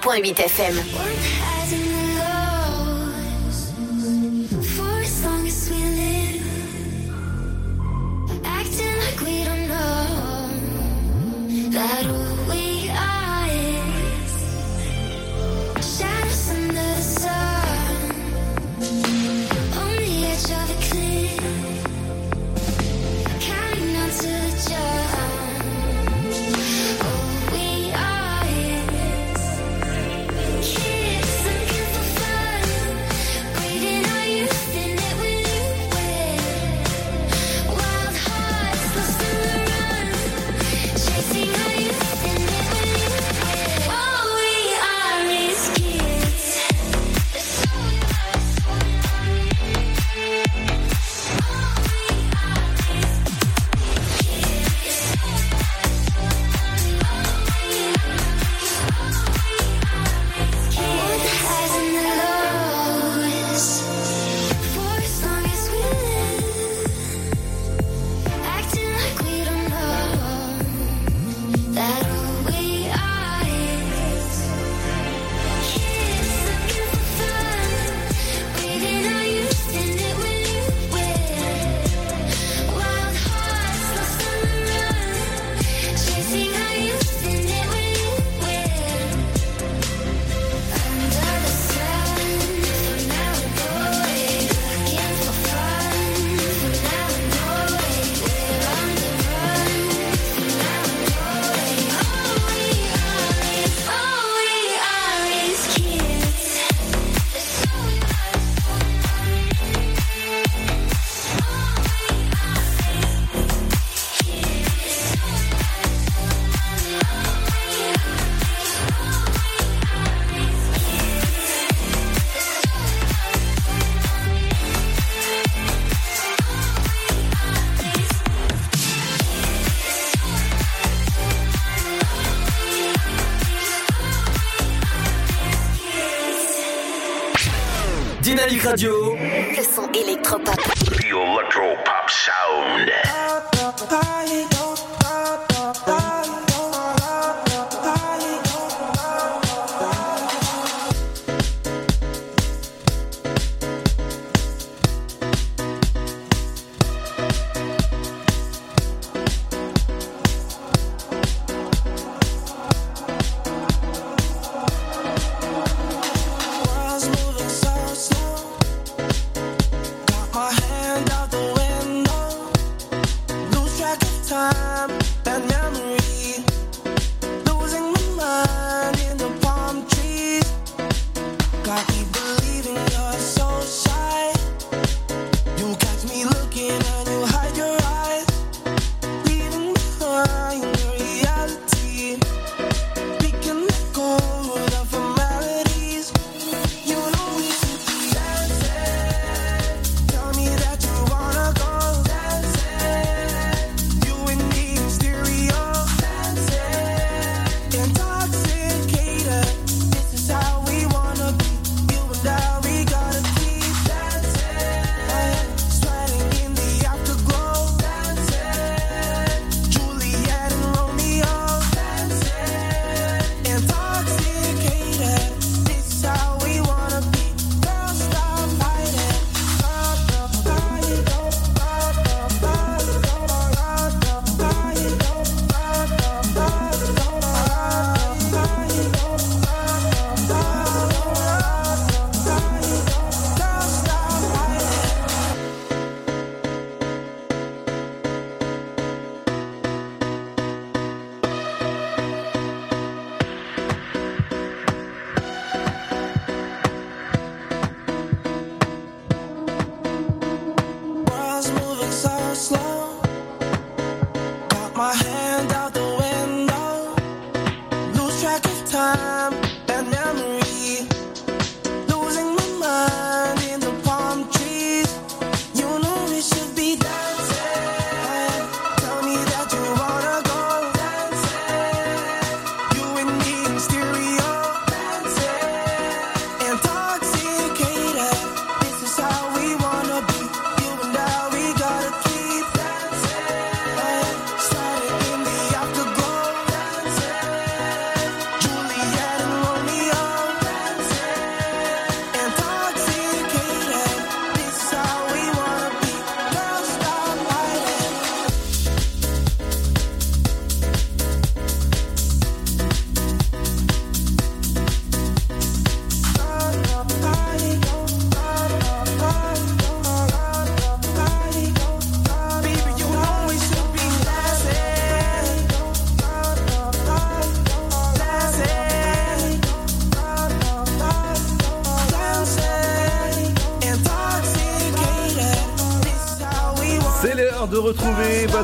Son 6.8 FM.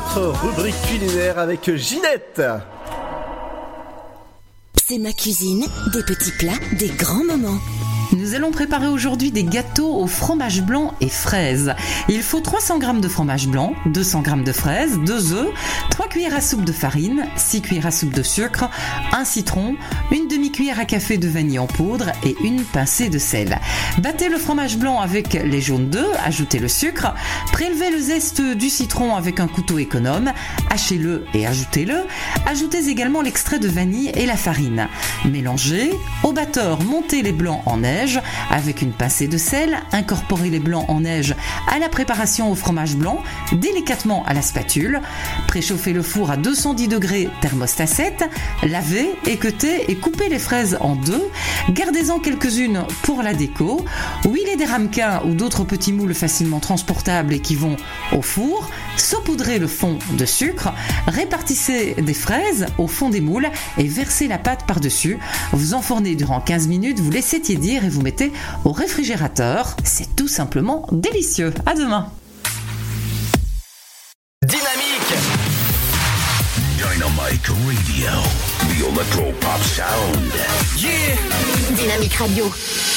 Votre rubrique culinaire avec Ginette. C'est ma cuisine, des petits plats, des grands moments. Nous allons préparer aujourd'hui des gâteaux au fromage blanc et fraises. Il faut 300 g de fromage blanc, 200 g de fraises, 2 œufs, 3 cuillères à soupe de farine, 6 cuillères à soupe de sucre, un citron, une demi-cuillère à café de vanille en poudre et une pincée de sel. Battez le fromage blanc avec les jaunes d'œufs, ajoutez le sucre, prélevez le zeste du citron avec un couteau économe, hachez-le et ajoutez-le. Ajoutez également l'extrait de vanille et la farine. Mélangez. Au batteur, montez les blancs en neige avec une pincée de sel, incorporez les blancs en neige à la préparation au fromage blanc, délicatement à la spatule, préchauffez le four à 210 degrés thermostat 7, lavez, équeutez et coupez les fraises en deux, gardez-en quelques-unes pour la déco, huilez des ramequins ou d'autres petits moules facilement transportables et qui vont au four, saupoudrez le fond de sucre, répartissez des fraises au fond des moules et versez la pâte par-dessus. Vous enfournez durant 15 minutes, vous laissez tiédir et vous mettez au réfrigérateur. C'est tout simplement délicieux. À demain. Radio.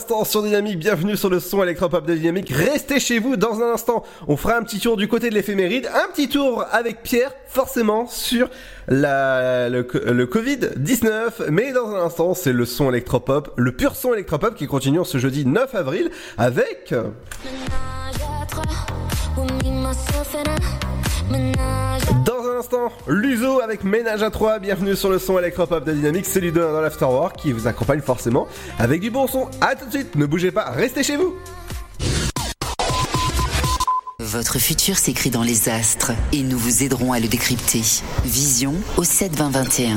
Sur Dynamique. Bienvenue sur le son électropop de Dynamique. Restez chez vous dans un instant. On fera un petit tour du côté de l'éphéméride. Un petit tour avec Pierre, forcément, sur le, le Covid-19. Mais dans un instant, c'est le son électropop, le pur son électropop qui continue ce jeudi 9 avril avec... Dans un instant, Luso avec Ménage à 3. Bienvenue sur le son électropop de Dynamique. C'est Ludo dans l'Afterwork qui vous accompagne forcément avec du bon son. À tout de suite, ne bougez pas, restez chez vous. Votre futur s'écrit dans les astres et nous vous aiderons à le décrypter. Vision au 7 20 21.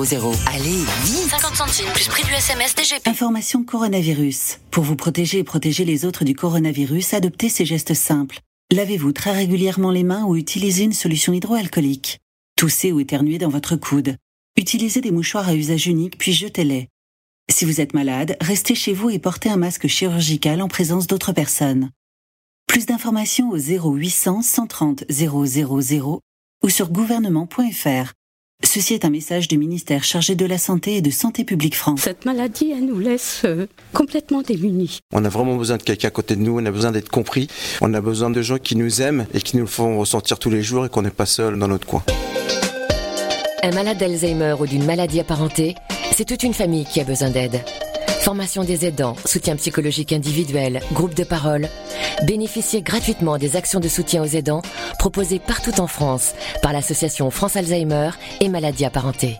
61000. Allez, vite 50 centimes plus prix du SMS DGP. Information coronavirus. Pour vous protéger et protéger les autres du coronavirus, adoptez ces gestes simples. Lavez-vous très régulièrement les mains ou utilisez une solution hydroalcoolique. Toussez ou éternuez dans votre coude. Utilisez des mouchoirs à usage unique puis jetez-les. Si vous êtes malade, restez chez vous et portez un masque chirurgical en présence d'autres personnes. Plus d'informations au 0800 130 000 ou sur gouvernement.fr. Ceci est un message du ministère chargé de la Santé et de Santé publique France. Cette maladie, elle nous laisse euh, complètement démunis. On a vraiment besoin de quelqu'un à côté de nous, on a besoin d'être compris, on a besoin de gens qui nous aiment et qui nous le font ressentir tous les jours et qu'on n'est pas seul dans notre coin. Un malade d'Alzheimer ou d'une maladie apparentée, c'est toute une famille qui a besoin d'aide. Formation des aidants, soutien psychologique individuel, groupe de parole. Bénéficiez gratuitement des actions de soutien aux aidants proposées partout en France par l'association France Alzheimer et maladies apparentées.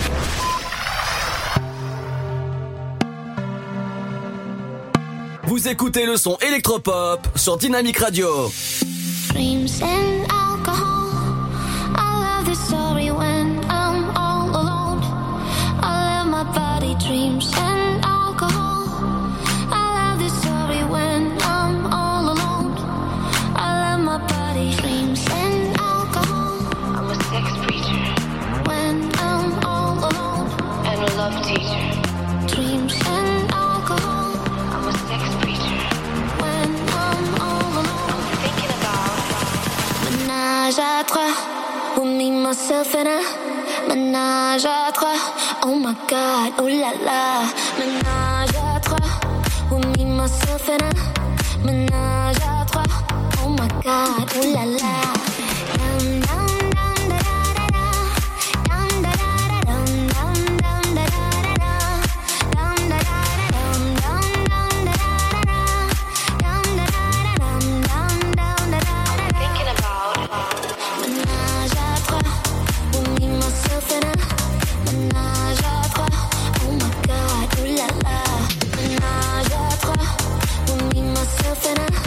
Vous écoutez le son électropop sur Dynamic Radio. Menage à trois, with me, myself and I. Menage à trois, oh my god, oh la la. Menage à trois, with me, myself and I. Menage à trois, oh my god, oh la la. Me, myself and I.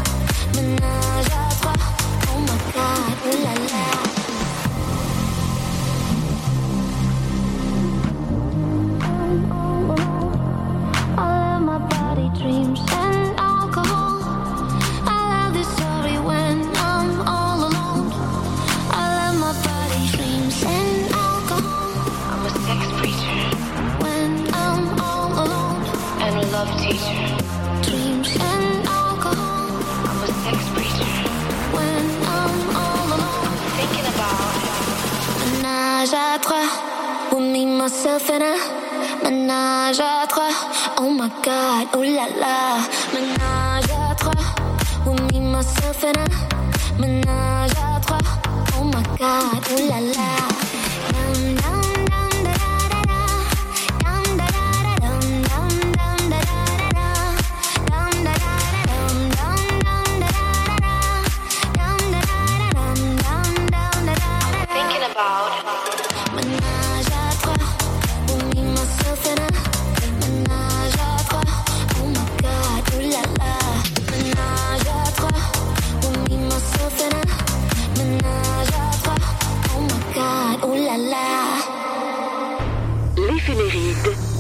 à trois. With me, myself and I. Menage à trois. Oh my god, oh la la. Menage à trois. With me, myself and I. Menage à trois. Oh my god, oh la la.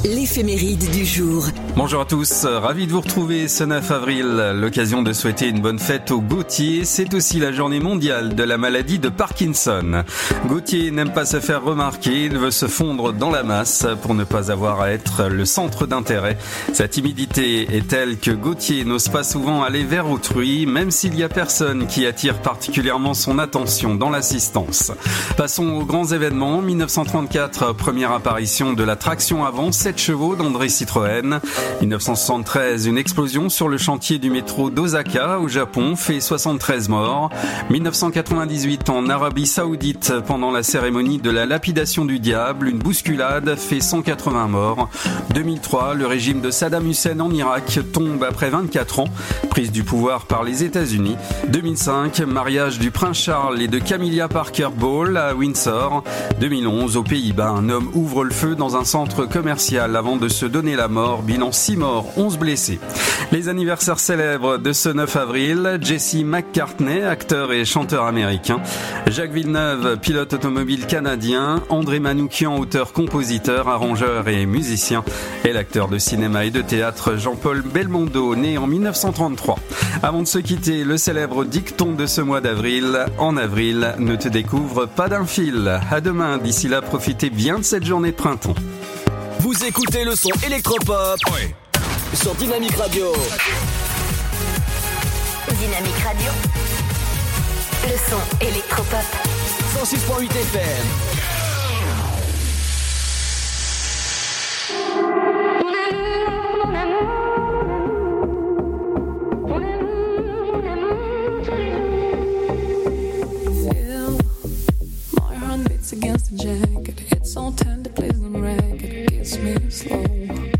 L'éphéméride. Du jour. Bonjour à tous, ravi de vous retrouver ce 9 avril. L'occasion de souhaiter une bonne fête aux Gauthier. C'est aussi la journée mondiale de la maladie de Parkinson. Gauthier n'aime pas se faire remarquer, il veut se fondre dans la masse pour ne pas avoir à être le centre d'intérêt. Sa timidité est telle que Gauthier n'ose pas souvent aller vers autrui, même s'il y a personne qui attire particulièrement son attention dans l'assistance. Passons aux grands événements. 1934, première apparition de la traction avant 7 chevaux d'André Citroën. 1973, une explosion sur le chantier du métro d'Osaka au Japon fait 73 morts. 1998, en Arabie Saoudite, pendant la cérémonie de la lapidation du diable, une bousculade fait 180 morts. 2003, le régime de Saddam Hussein en Irak tombe après 24 ans, prise du pouvoir par les États-Unis. 2005, mariage du prince Charles et de Camilla Parker Bowles à Windsor. 2011, aux Pays-Bas, un homme ouvre le feu dans un centre commercial avant de se donner la mort. Bilan 6 morts, 11 blessés. Les anniversaires célèbres de ce 9 avril, Jesse McCartney, acteur et chanteur américain, Jacques Villeneuve, pilote automobile canadien, André Manoukian, auteur-compositeur, arrangeur et musicien, et l'acteur de cinéma et de théâtre Jean-Paul Belmondo, né en 1933. Avant de se quitter, le célèbre dicton de ce mois d'avril, en avril, ne te découvre pas d'un fil. À demain, d'ici là, profitez bien de cette journée de printemps. Vous écoutez le son électropop sur Dynamic Radio. Dynamique Radio. Le son électropop. 106.8 FM. Against the jacket. It's so tender, plays on record. Kiss me slow.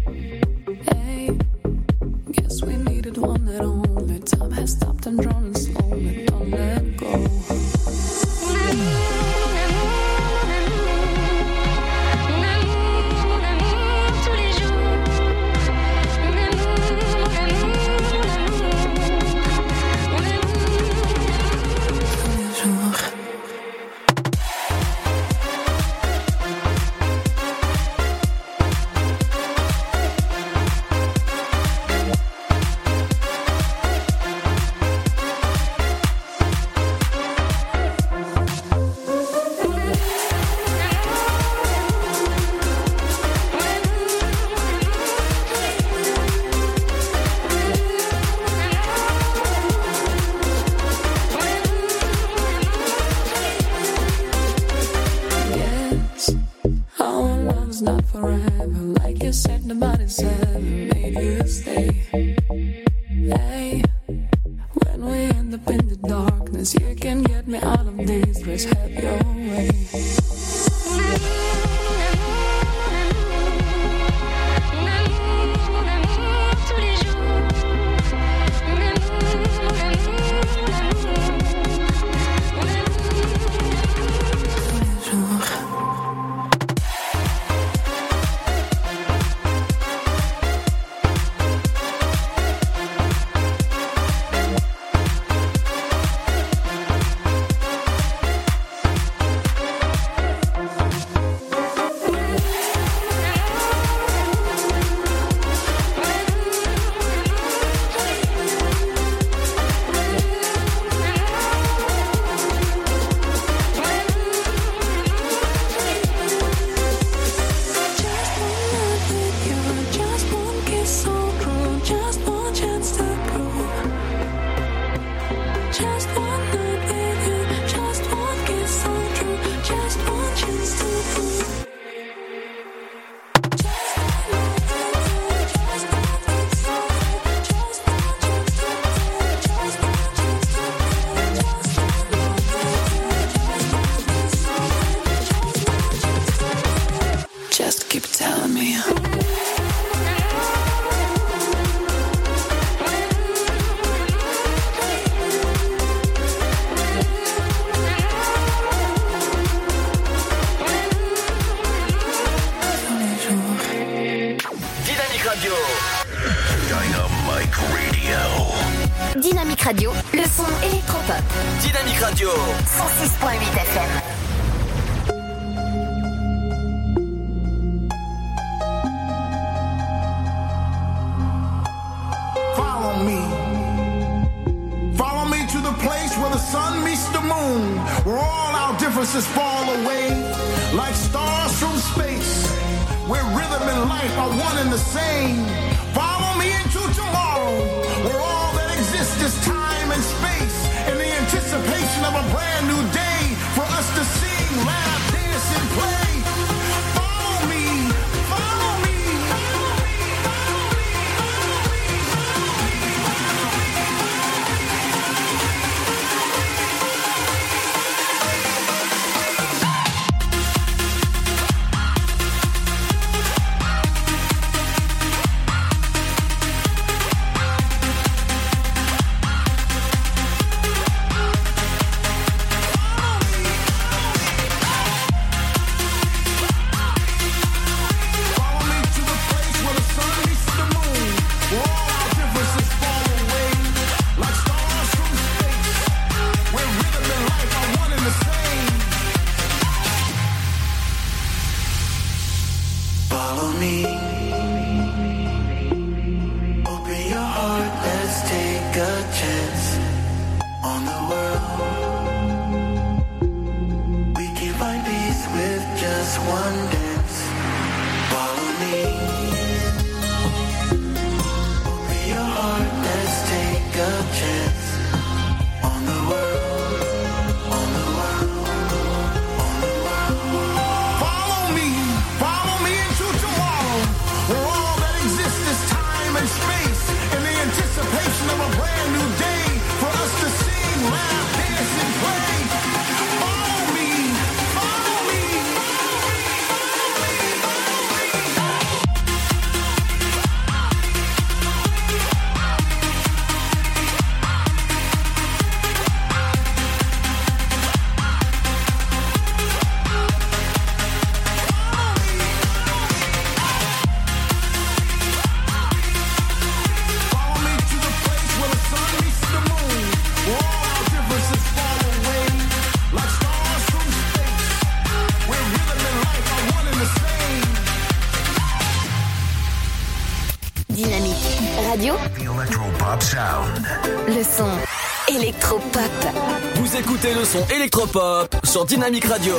Electropop sound. Le son électropop. Vous écoutez le son électropop sur Dynamique Radio.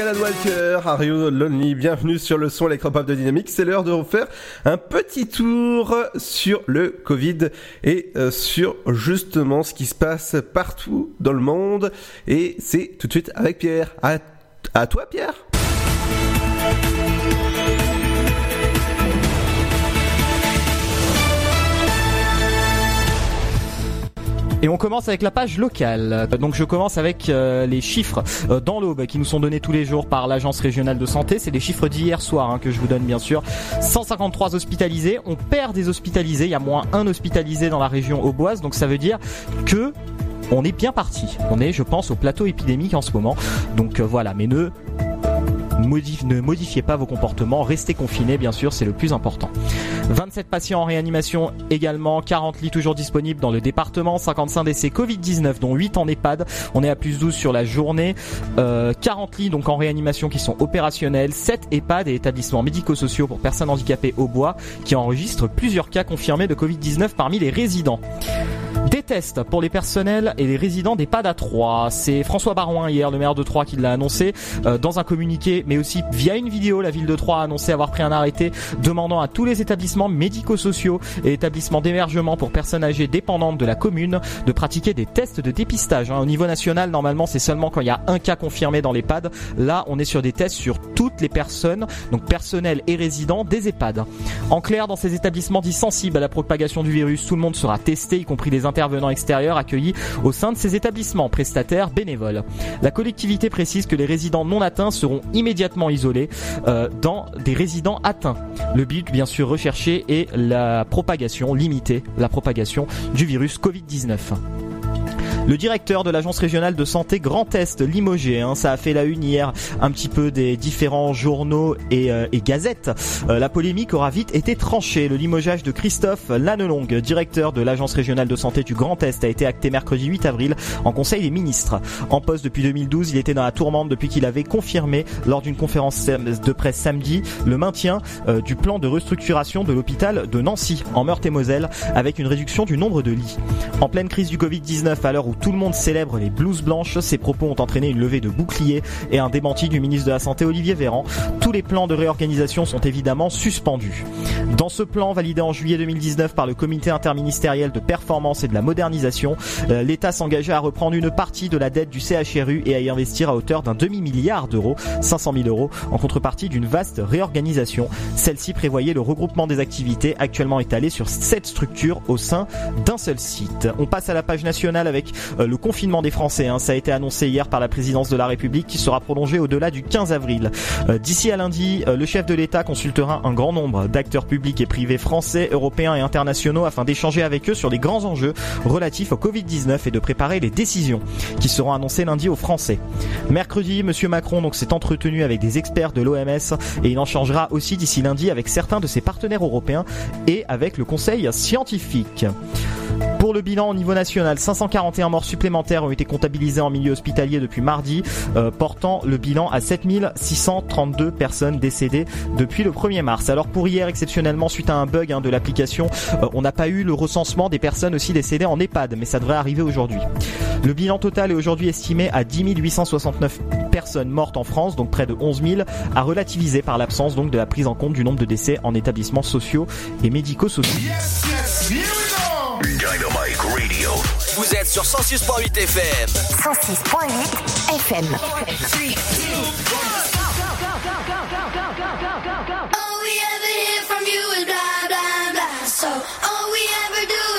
Alan Walker, Ario Lonely, bienvenue sur le son électropop de Dynamique. C'est l'heure de vous faire un petit tour sur le Covid et euh, sur justement ce qui se passe partout dans le monde. Et c'est tout de suite avec Pierre. À, à toi Pierre Et on commence avec la page locale. Donc je commence avec euh, les chiffres euh, dans l'aube qui nous sont donnés tous les jours par l'agence régionale de santé. C'est des chiffres d'hier soir hein, que je vous donne bien sûr. 153 hospitalisés. On perd des hospitalisés. Il y a moins un hospitalisé dans la région auboise. Donc ça veut dire que on est bien parti. On est, je pense, au plateau épidémique en ce moment. Donc euh, voilà, mais ne ne modifiez pas vos comportements, restez confinés bien sûr, c'est le plus important. 27 patients en réanimation également, 40 lits toujours disponibles dans le département, 55 décès Covid-19 dont 8 en EHPAD, on est à plus 12 sur la journée, Euh, 40 lits donc en réanimation qui sont opérationnels, 7 EHPAD et établissements médico-sociaux pour personnes handicapées au bois qui enregistrent plusieurs cas confirmés de Covid-19 parmi les résidents. Des tests pour les personnels et les résidents d'EHPAD à 3. C'est François Barouin hier, le maire de Troyes, qui l'a annoncé euh, dans un communiqué, mais aussi via une vidéo. La ville de Troyes a annoncé avoir pris un arrêté demandant à tous les établissements médico-sociaux et établissements d'hébergement pour personnes âgées dépendantes de la commune de pratiquer des tests de dépistage. hein. Au niveau national, normalement, c'est seulement quand il y a un cas confirmé dans l'EHPAD. Là, on est sur des tests sur toutes les personnes, donc personnels et résidents des EHPAD. En clair, dans ces établissements dits sensibles à la propagation du virus, tout le monde sera testé, y compris les intervenants extérieurs accueillis au sein de ces établissements prestataires bénévoles. La collectivité précise que les résidents non atteints seront immédiatement isolés euh, dans des résidents atteints. Le but, bien sûr, recherché est la propagation, limiter la propagation du virus Covid-19. Le directeur de l'agence régionale de santé Grand Est limogé, hein, ça a fait la une hier un petit peu des différents journaux et, euh, et gazettes. Euh, la polémique aura vite été tranchée. Le limogeage de Christophe Lannelongue, directeur de l'agence régionale de santé du Grand Est, a été acté mercredi 8 avril en Conseil des ministres. En poste depuis 2012, il était dans la tourmente depuis qu'il avait confirmé lors d'une conférence de presse samedi le maintien euh, du plan de restructuration de l'hôpital de Nancy en Meurthe-et-Moselle avec une réduction du nombre de lits. En pleine crise du Covid-19 à l'heure où tout le monde célèbre les blouses blanches, ces propos ont entraîné une levée de boucliers et un démenti du ministre de la Santé Olivier Véran. Tous les plans de réorganisation sont évidemment suspendus. Dans ce plan validé en juillet 2019 par le comité interministériel de performance et de la modernisation, euh, l'État s'engageait à reprendre une partie de la dette du CHRU et à y investir à hauteur d'un demi-milliard d'euros, 500 000 euros, en contrepartie d'une vaste réorganisation. Celle-ci prévoyait le regroupement des activités actuellement étalées sur sept structures au sein d'un seul site. On passe à la page nationale avec le confinement des Français. hein. Ça a été annoncé hier par la présidence de la République qui sera prolongé au-delà du 15 avril. Euh, D'ici à lundi, euh, le chef de l'État consultera un grand nombre d'acteurs publics et privés français, européens et internationaux afin d'échanger avec eux sur les grands enjeux relatifs au Covid-19 et de préparer les décisions qui seront annoncées lundi aux Français. Mercredi, Monsieur Macron donc s'est entretenu avec des experts de l'OMS et il en changera aussi d'ici lundi avec certains de ses partenaires européens et avec le Conseil scientifique. Pour le bilan au niveau national, 541 morts supplémentaires ont été comptabilisés en milieu hospitalier depuis mardi, euh, portant le bilan à 7632 personnes décédées depuis le 1er mars. Alors pour hier, exceptionnellement, suite à un bug hein, de l'application, euh, on n'a pas eu le recensement des personnes aussi décédées en EHPAD, mais ça devrait arriver aujourd'hui. Le bilan total est aujourd'hui estimé à 10 869 personnes mortes en France, donc près de 11 000, à relativiser par l'absence donc de la prise en compte du nombre de décès en établissements sociaux et médico-sociaux. Vous êtes sur 106.8 FM. 106.8 FM. All we ever hear from you is blah, blah, blah. So all we ever do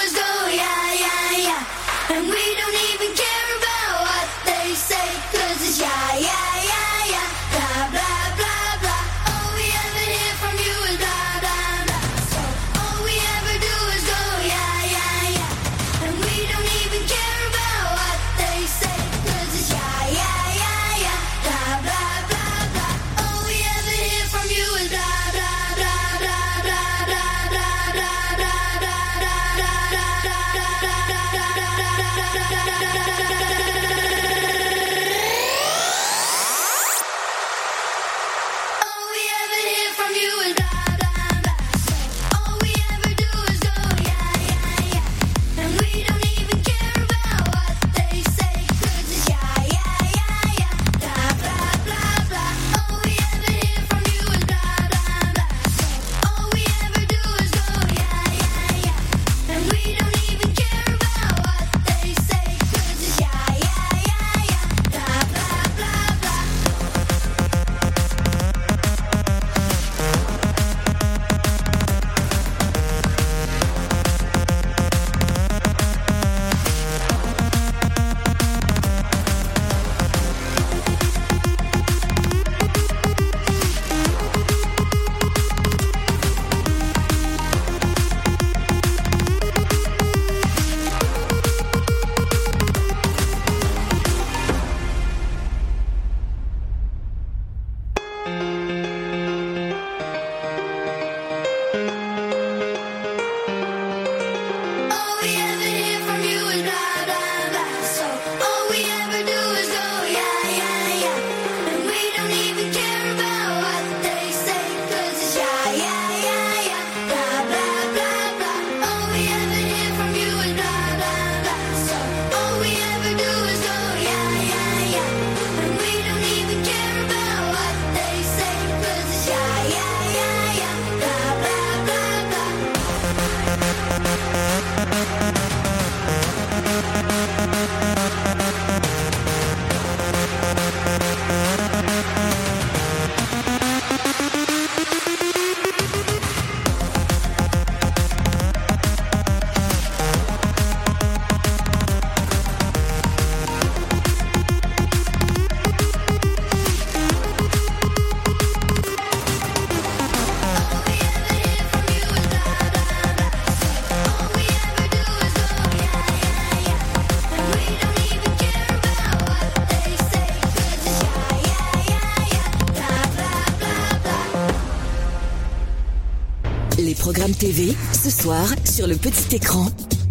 Ce soir, sur le petit écran.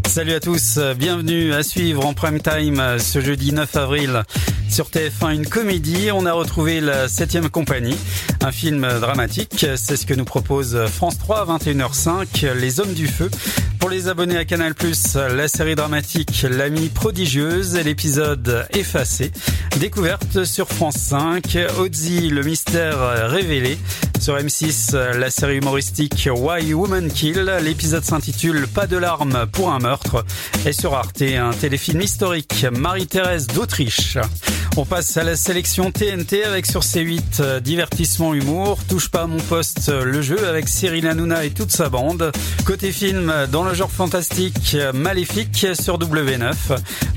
Salut à tous, bienvenue à suivre en prime time euh, ce jeudi 9 avril sur TF1 une comédie. On a retrouvé la 7 compagnie, un film dramatique. C'est ce que nous propose France 3 à 21h05, Les Hommes du Feu. Pour les abonnés à Canal+, la série dramatique L'Amie prodigieuse l'épisode Effacé. Découverte sur France 5, Ozzy, le mystère révélé. Sur M6, la série humoristique Why Woman Kill. L'épisode s'intitule Pas de larmes pour un meurtre. Et sur Arte, un téléfilm historique Marie-Thérèse d'Autriche. On passe à la sélection TNT avec sur C8 euh, divertissement humour. Touche pas à mon poste euh, le jeu avec Cyril Hanouna et toute sa bande. Côté film, euh, dans le genre fantastique maléfique sur W9,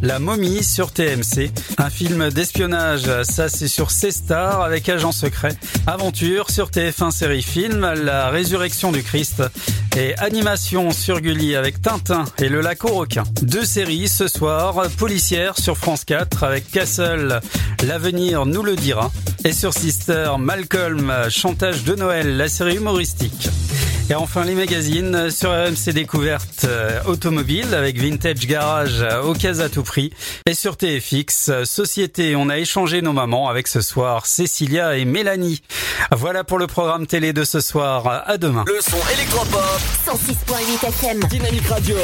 La momie sur TMC, un film d'espionnage, ça c'est sur C-Star avec Agent secret, Aventure sur TF1 série film, La résurrection du Christ et animation sur Gulli avec Tintin et le lac aux requins. Deux séries ce soir, policière sur France 4 avec Castle, l'avenir nous le dira et sur Sister Malcolm, chantage de Noël, la série humoristique. Et enfin les magazines sur RMC Découverte euh, Automobile avec Vintage Garage euh, au cas à tout prix. Et sur TFX euh, Société, on a échangé nos mamans avec ce soir Cécilia et Mélanie. Voilà pour le programme télé de ce soir. À demain. Le son électropop. 106.8 FM. Dynamique Radio.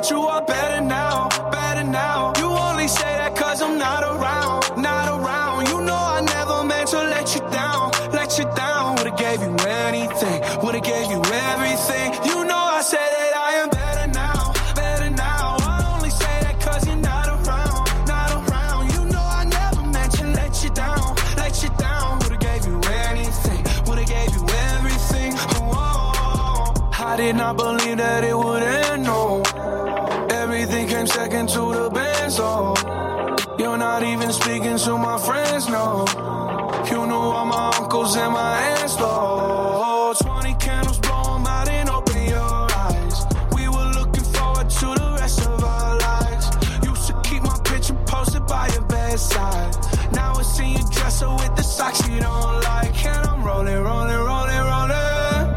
That you are better now, better now. You only say that cause I'm not around, not around. You know I never meant to let you down, let you down. Would've gave you anything, would've gave you everything. You know I said that I am better now, better now. I only say that cause you're not around, not around. You know I never meant to let you down, let you down. Would've gave you anything, would've gave you everything. Oh, oh, oh. I did not believe that it would end, uncles and my aunts, though. 20 candles, blow 'em out and open your eyes. We were looking forward to the rest of our lives. Used to keep my picture posted by your bedside. Now I see you dresser with the socks you don't like. And I'm rolling, rolling, rolling, rolling.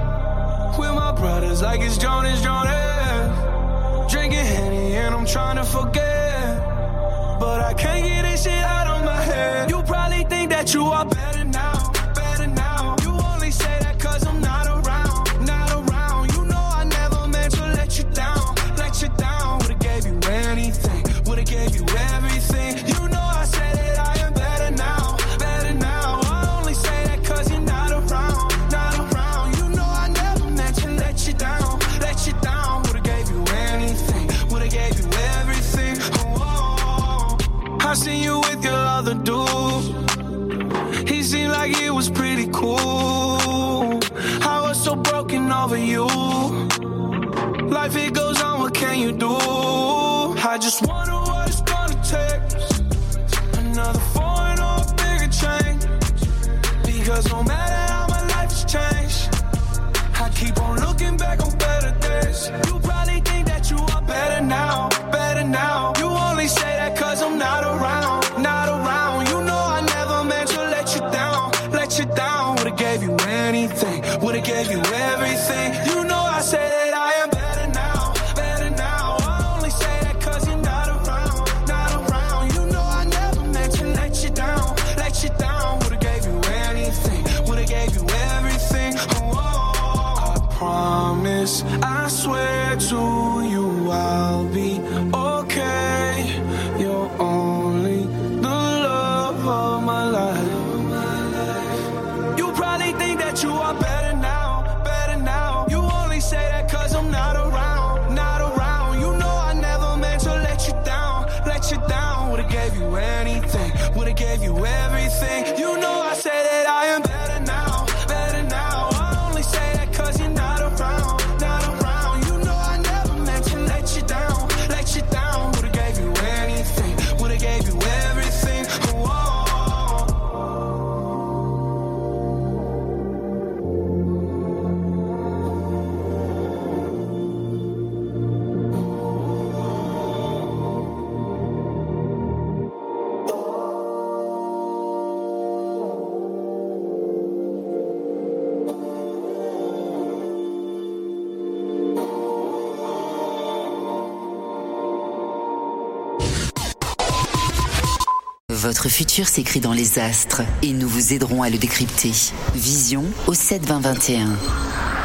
With my brothers like it's Jonas, Jonas. Drinking Henny and I'm trying to forget. But I can't get this shit out of my head. You probably think that you are over you. Life it goes on, what can you do? I just wonder what it's gonna take. Another foreign or a bigger change. Because no matter Votre futur s'écrit dans les astres et nous vous aiderons à le décrypter. Vision au 72021.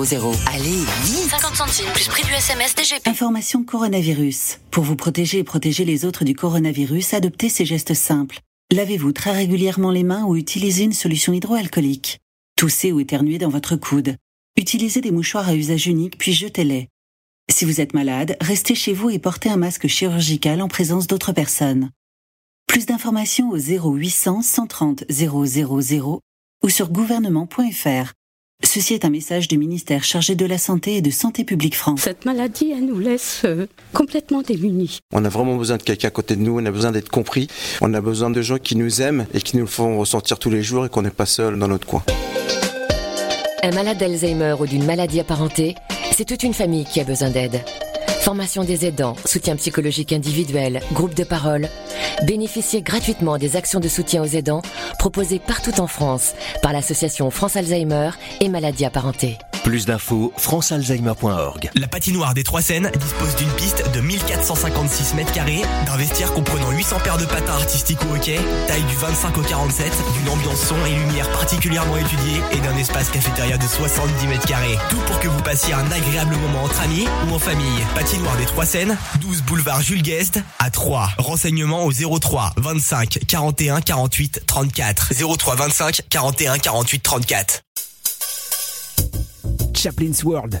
Allez, vite 50 centimes plus prix du SMS DGP. Information coronavirus. Pour vous protéger et protéger les autres du coronavirus, adoptez ces gestes simples. Lavez-vous très régulièrement les mains ou utilisez une solution hydroalcoolique. Toussez ou éternuez dans votre coude. Utilisez des mouchoirs à usage unique puis jetez-les. Si vous êtes malade, restez chez vous et portez un masque chirurgical en présence d'autres personnes. Plus d'informations au 0800 130 000 ou sur gouvernement.fr. Ceci est un message du ministère chargé de la Santé et de Santé publique France. Cette maladie, elle nous laisse euh, complètement démunis. On a vraiment besoin de quelqu'un à côté de nous, on a besoin d'être compris, on a besoin de gens qui nous aiment et qui nous le font ressentir tous les jours et qu'on n'est pas seul dans notre coin. Un malade d'Alzheimer ou d'une maladie apparentée, c'est toute une famille qui a besoin d'aide. Formation des aidants, soutien psychologique individuel, groupe de parole. Bénéficiez gratuitement des actions de soutien aux aidants proposées partout en France par l'association France Alzheimer et maladies apparentées. Plus d'infos, francealzheimer.org. La patinoire des Trois Seines dispose d'une piste de 1456 mètres carrés, d'un vestiaire comprenant 800 paires de patins artistiques ou hockey, taille du 25 au 47, d'une ambiance son et lumière particulièrement étudiée et d'un espace cafétéria de 70 mètres carrés. Tout pour que vous passiez un agréable moment entre amis ou en famille. Patinoire des Trois Seines, 12 boulevard Jules Guest à 3. Renseignements au 03 25 41 48 34. 03 25 41 48 34. Chaplin's World.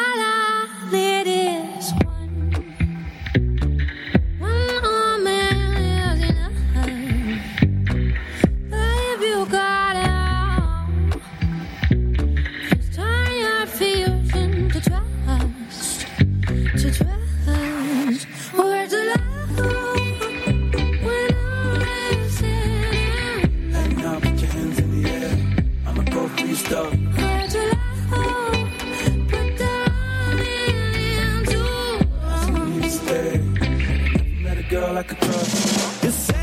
Girl, I could trust.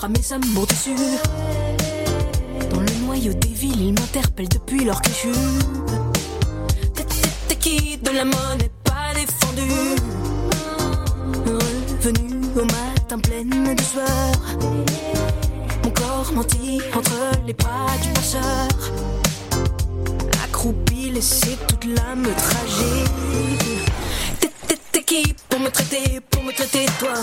ramer sa dessus. Dans le noyau des villes, il m'interpelle depuis leur cachup. T'es qui de la monnaie pas défendue? Revenu au matin pleine de sueur. Mon corps menti entre les bras du passeur. Accroupi, laissé toute l'âme tragique. T'es qui pour me traiter, pour me traiter toi?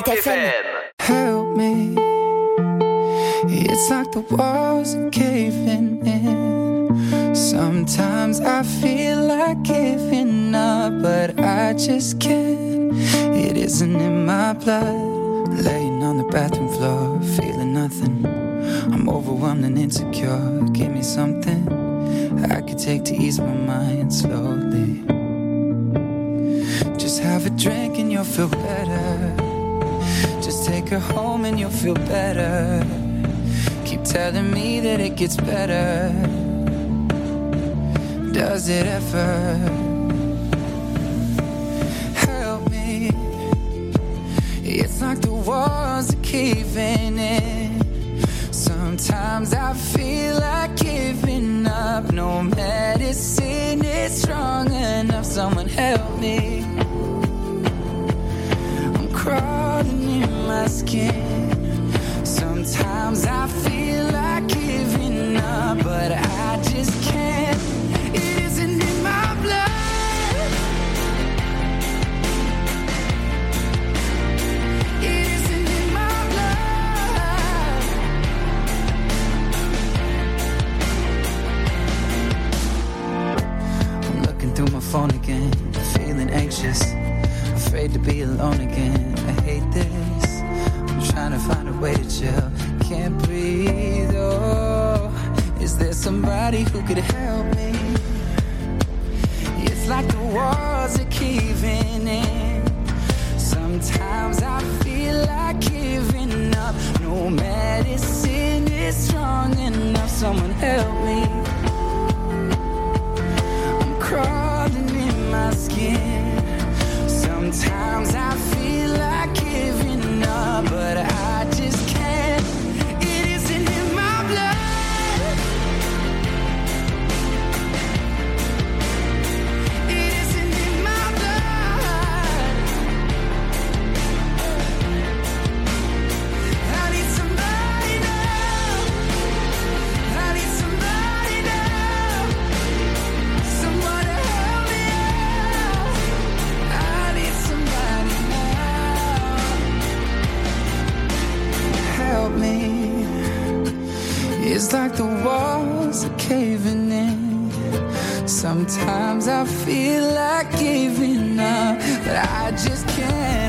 FM. Help me. It's like the walls are caving in. Sometimes I feel like giving up, but I just can't. It isn't in my blood. feel better. Keep telling me that it gets better. Does it ever? Help me. It's like the walls are caving in. Sometimes I feel like giving up. No medicine is strong enough. Someone help. Sometimes I I feel like giving up, but I just can't.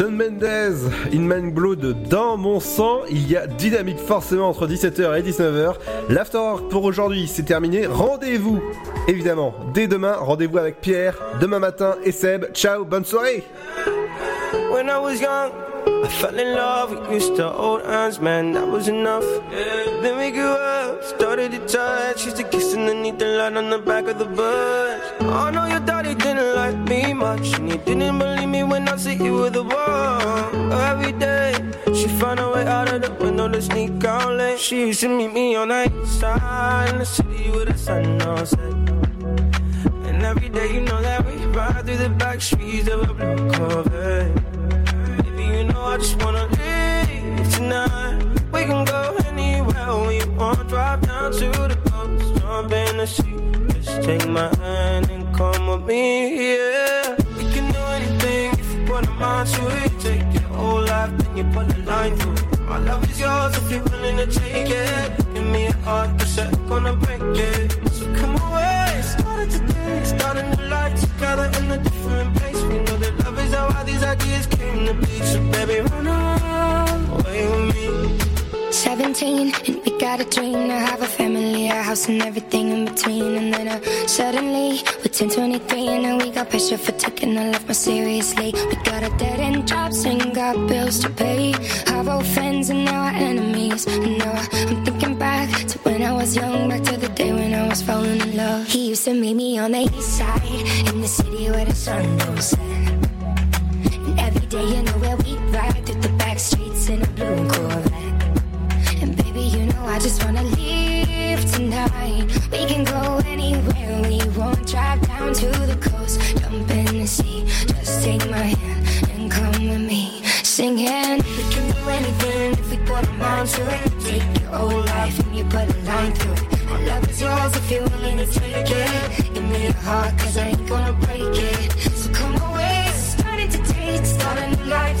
Sean Mendez, In Man Blood dans mon sang. Il y a dynamique forcément entre 17h et 19h. L'Afterwork pour aujourd'hui, c'est terminé. Rendez-vous, évidemment, dès demain. Rendez-vous avec Pierre, demain matin et Seb. Ciao, bonne soirée. Then we up, started on the back of the bus. I know your daddy didn't like me much, and he didn't believe me when I said you were the one. Every day, she found a way out of the window to sneak out late. She used to meet me on the side in the city with the sun on set. And every day, you know that we ride through the back streets of a blue Corvette. Baby, you know I just wanna leave tonight. We can go anywhere we want. Drive down to the coast, jump in the sea. Just take my hand and come with me, yeah. We can do anything if you put a mind to it. Take your whole life, then you put a line through it. My love is yours if you're willing to take it. Give me a heart, but I'm gonna break it. So come away, started today, starting a life together in a different place. We know that love is how all these ideas came to be. So baby, run away with me. 17 and we got a dream to have a family, a house and everything in between. And then uh, suddenly we're 10, 23 and now we got pressure for taking our life more seriously. We got a dead end jobs and got bills to pay. Have old friends and now our enemies. And now I'm thinking back to when I was young, back to the day when I was falling in love. He used to meet me on the east side in the city where the sun don't set. And every day, you know where we ride through the back streets in a blue Corvette. I just wanna leave tonight. We can go anywhere we want. Drive down to the coast, jump in the sea. Just take my hand and come with me. Singing, we can do anything if we put a mind to it. Take your whole life and you put a line through it. My love is yours if you're willing to take it. Give me your heart, cause I ain't gonna break it. So come away, starting to date, start a new life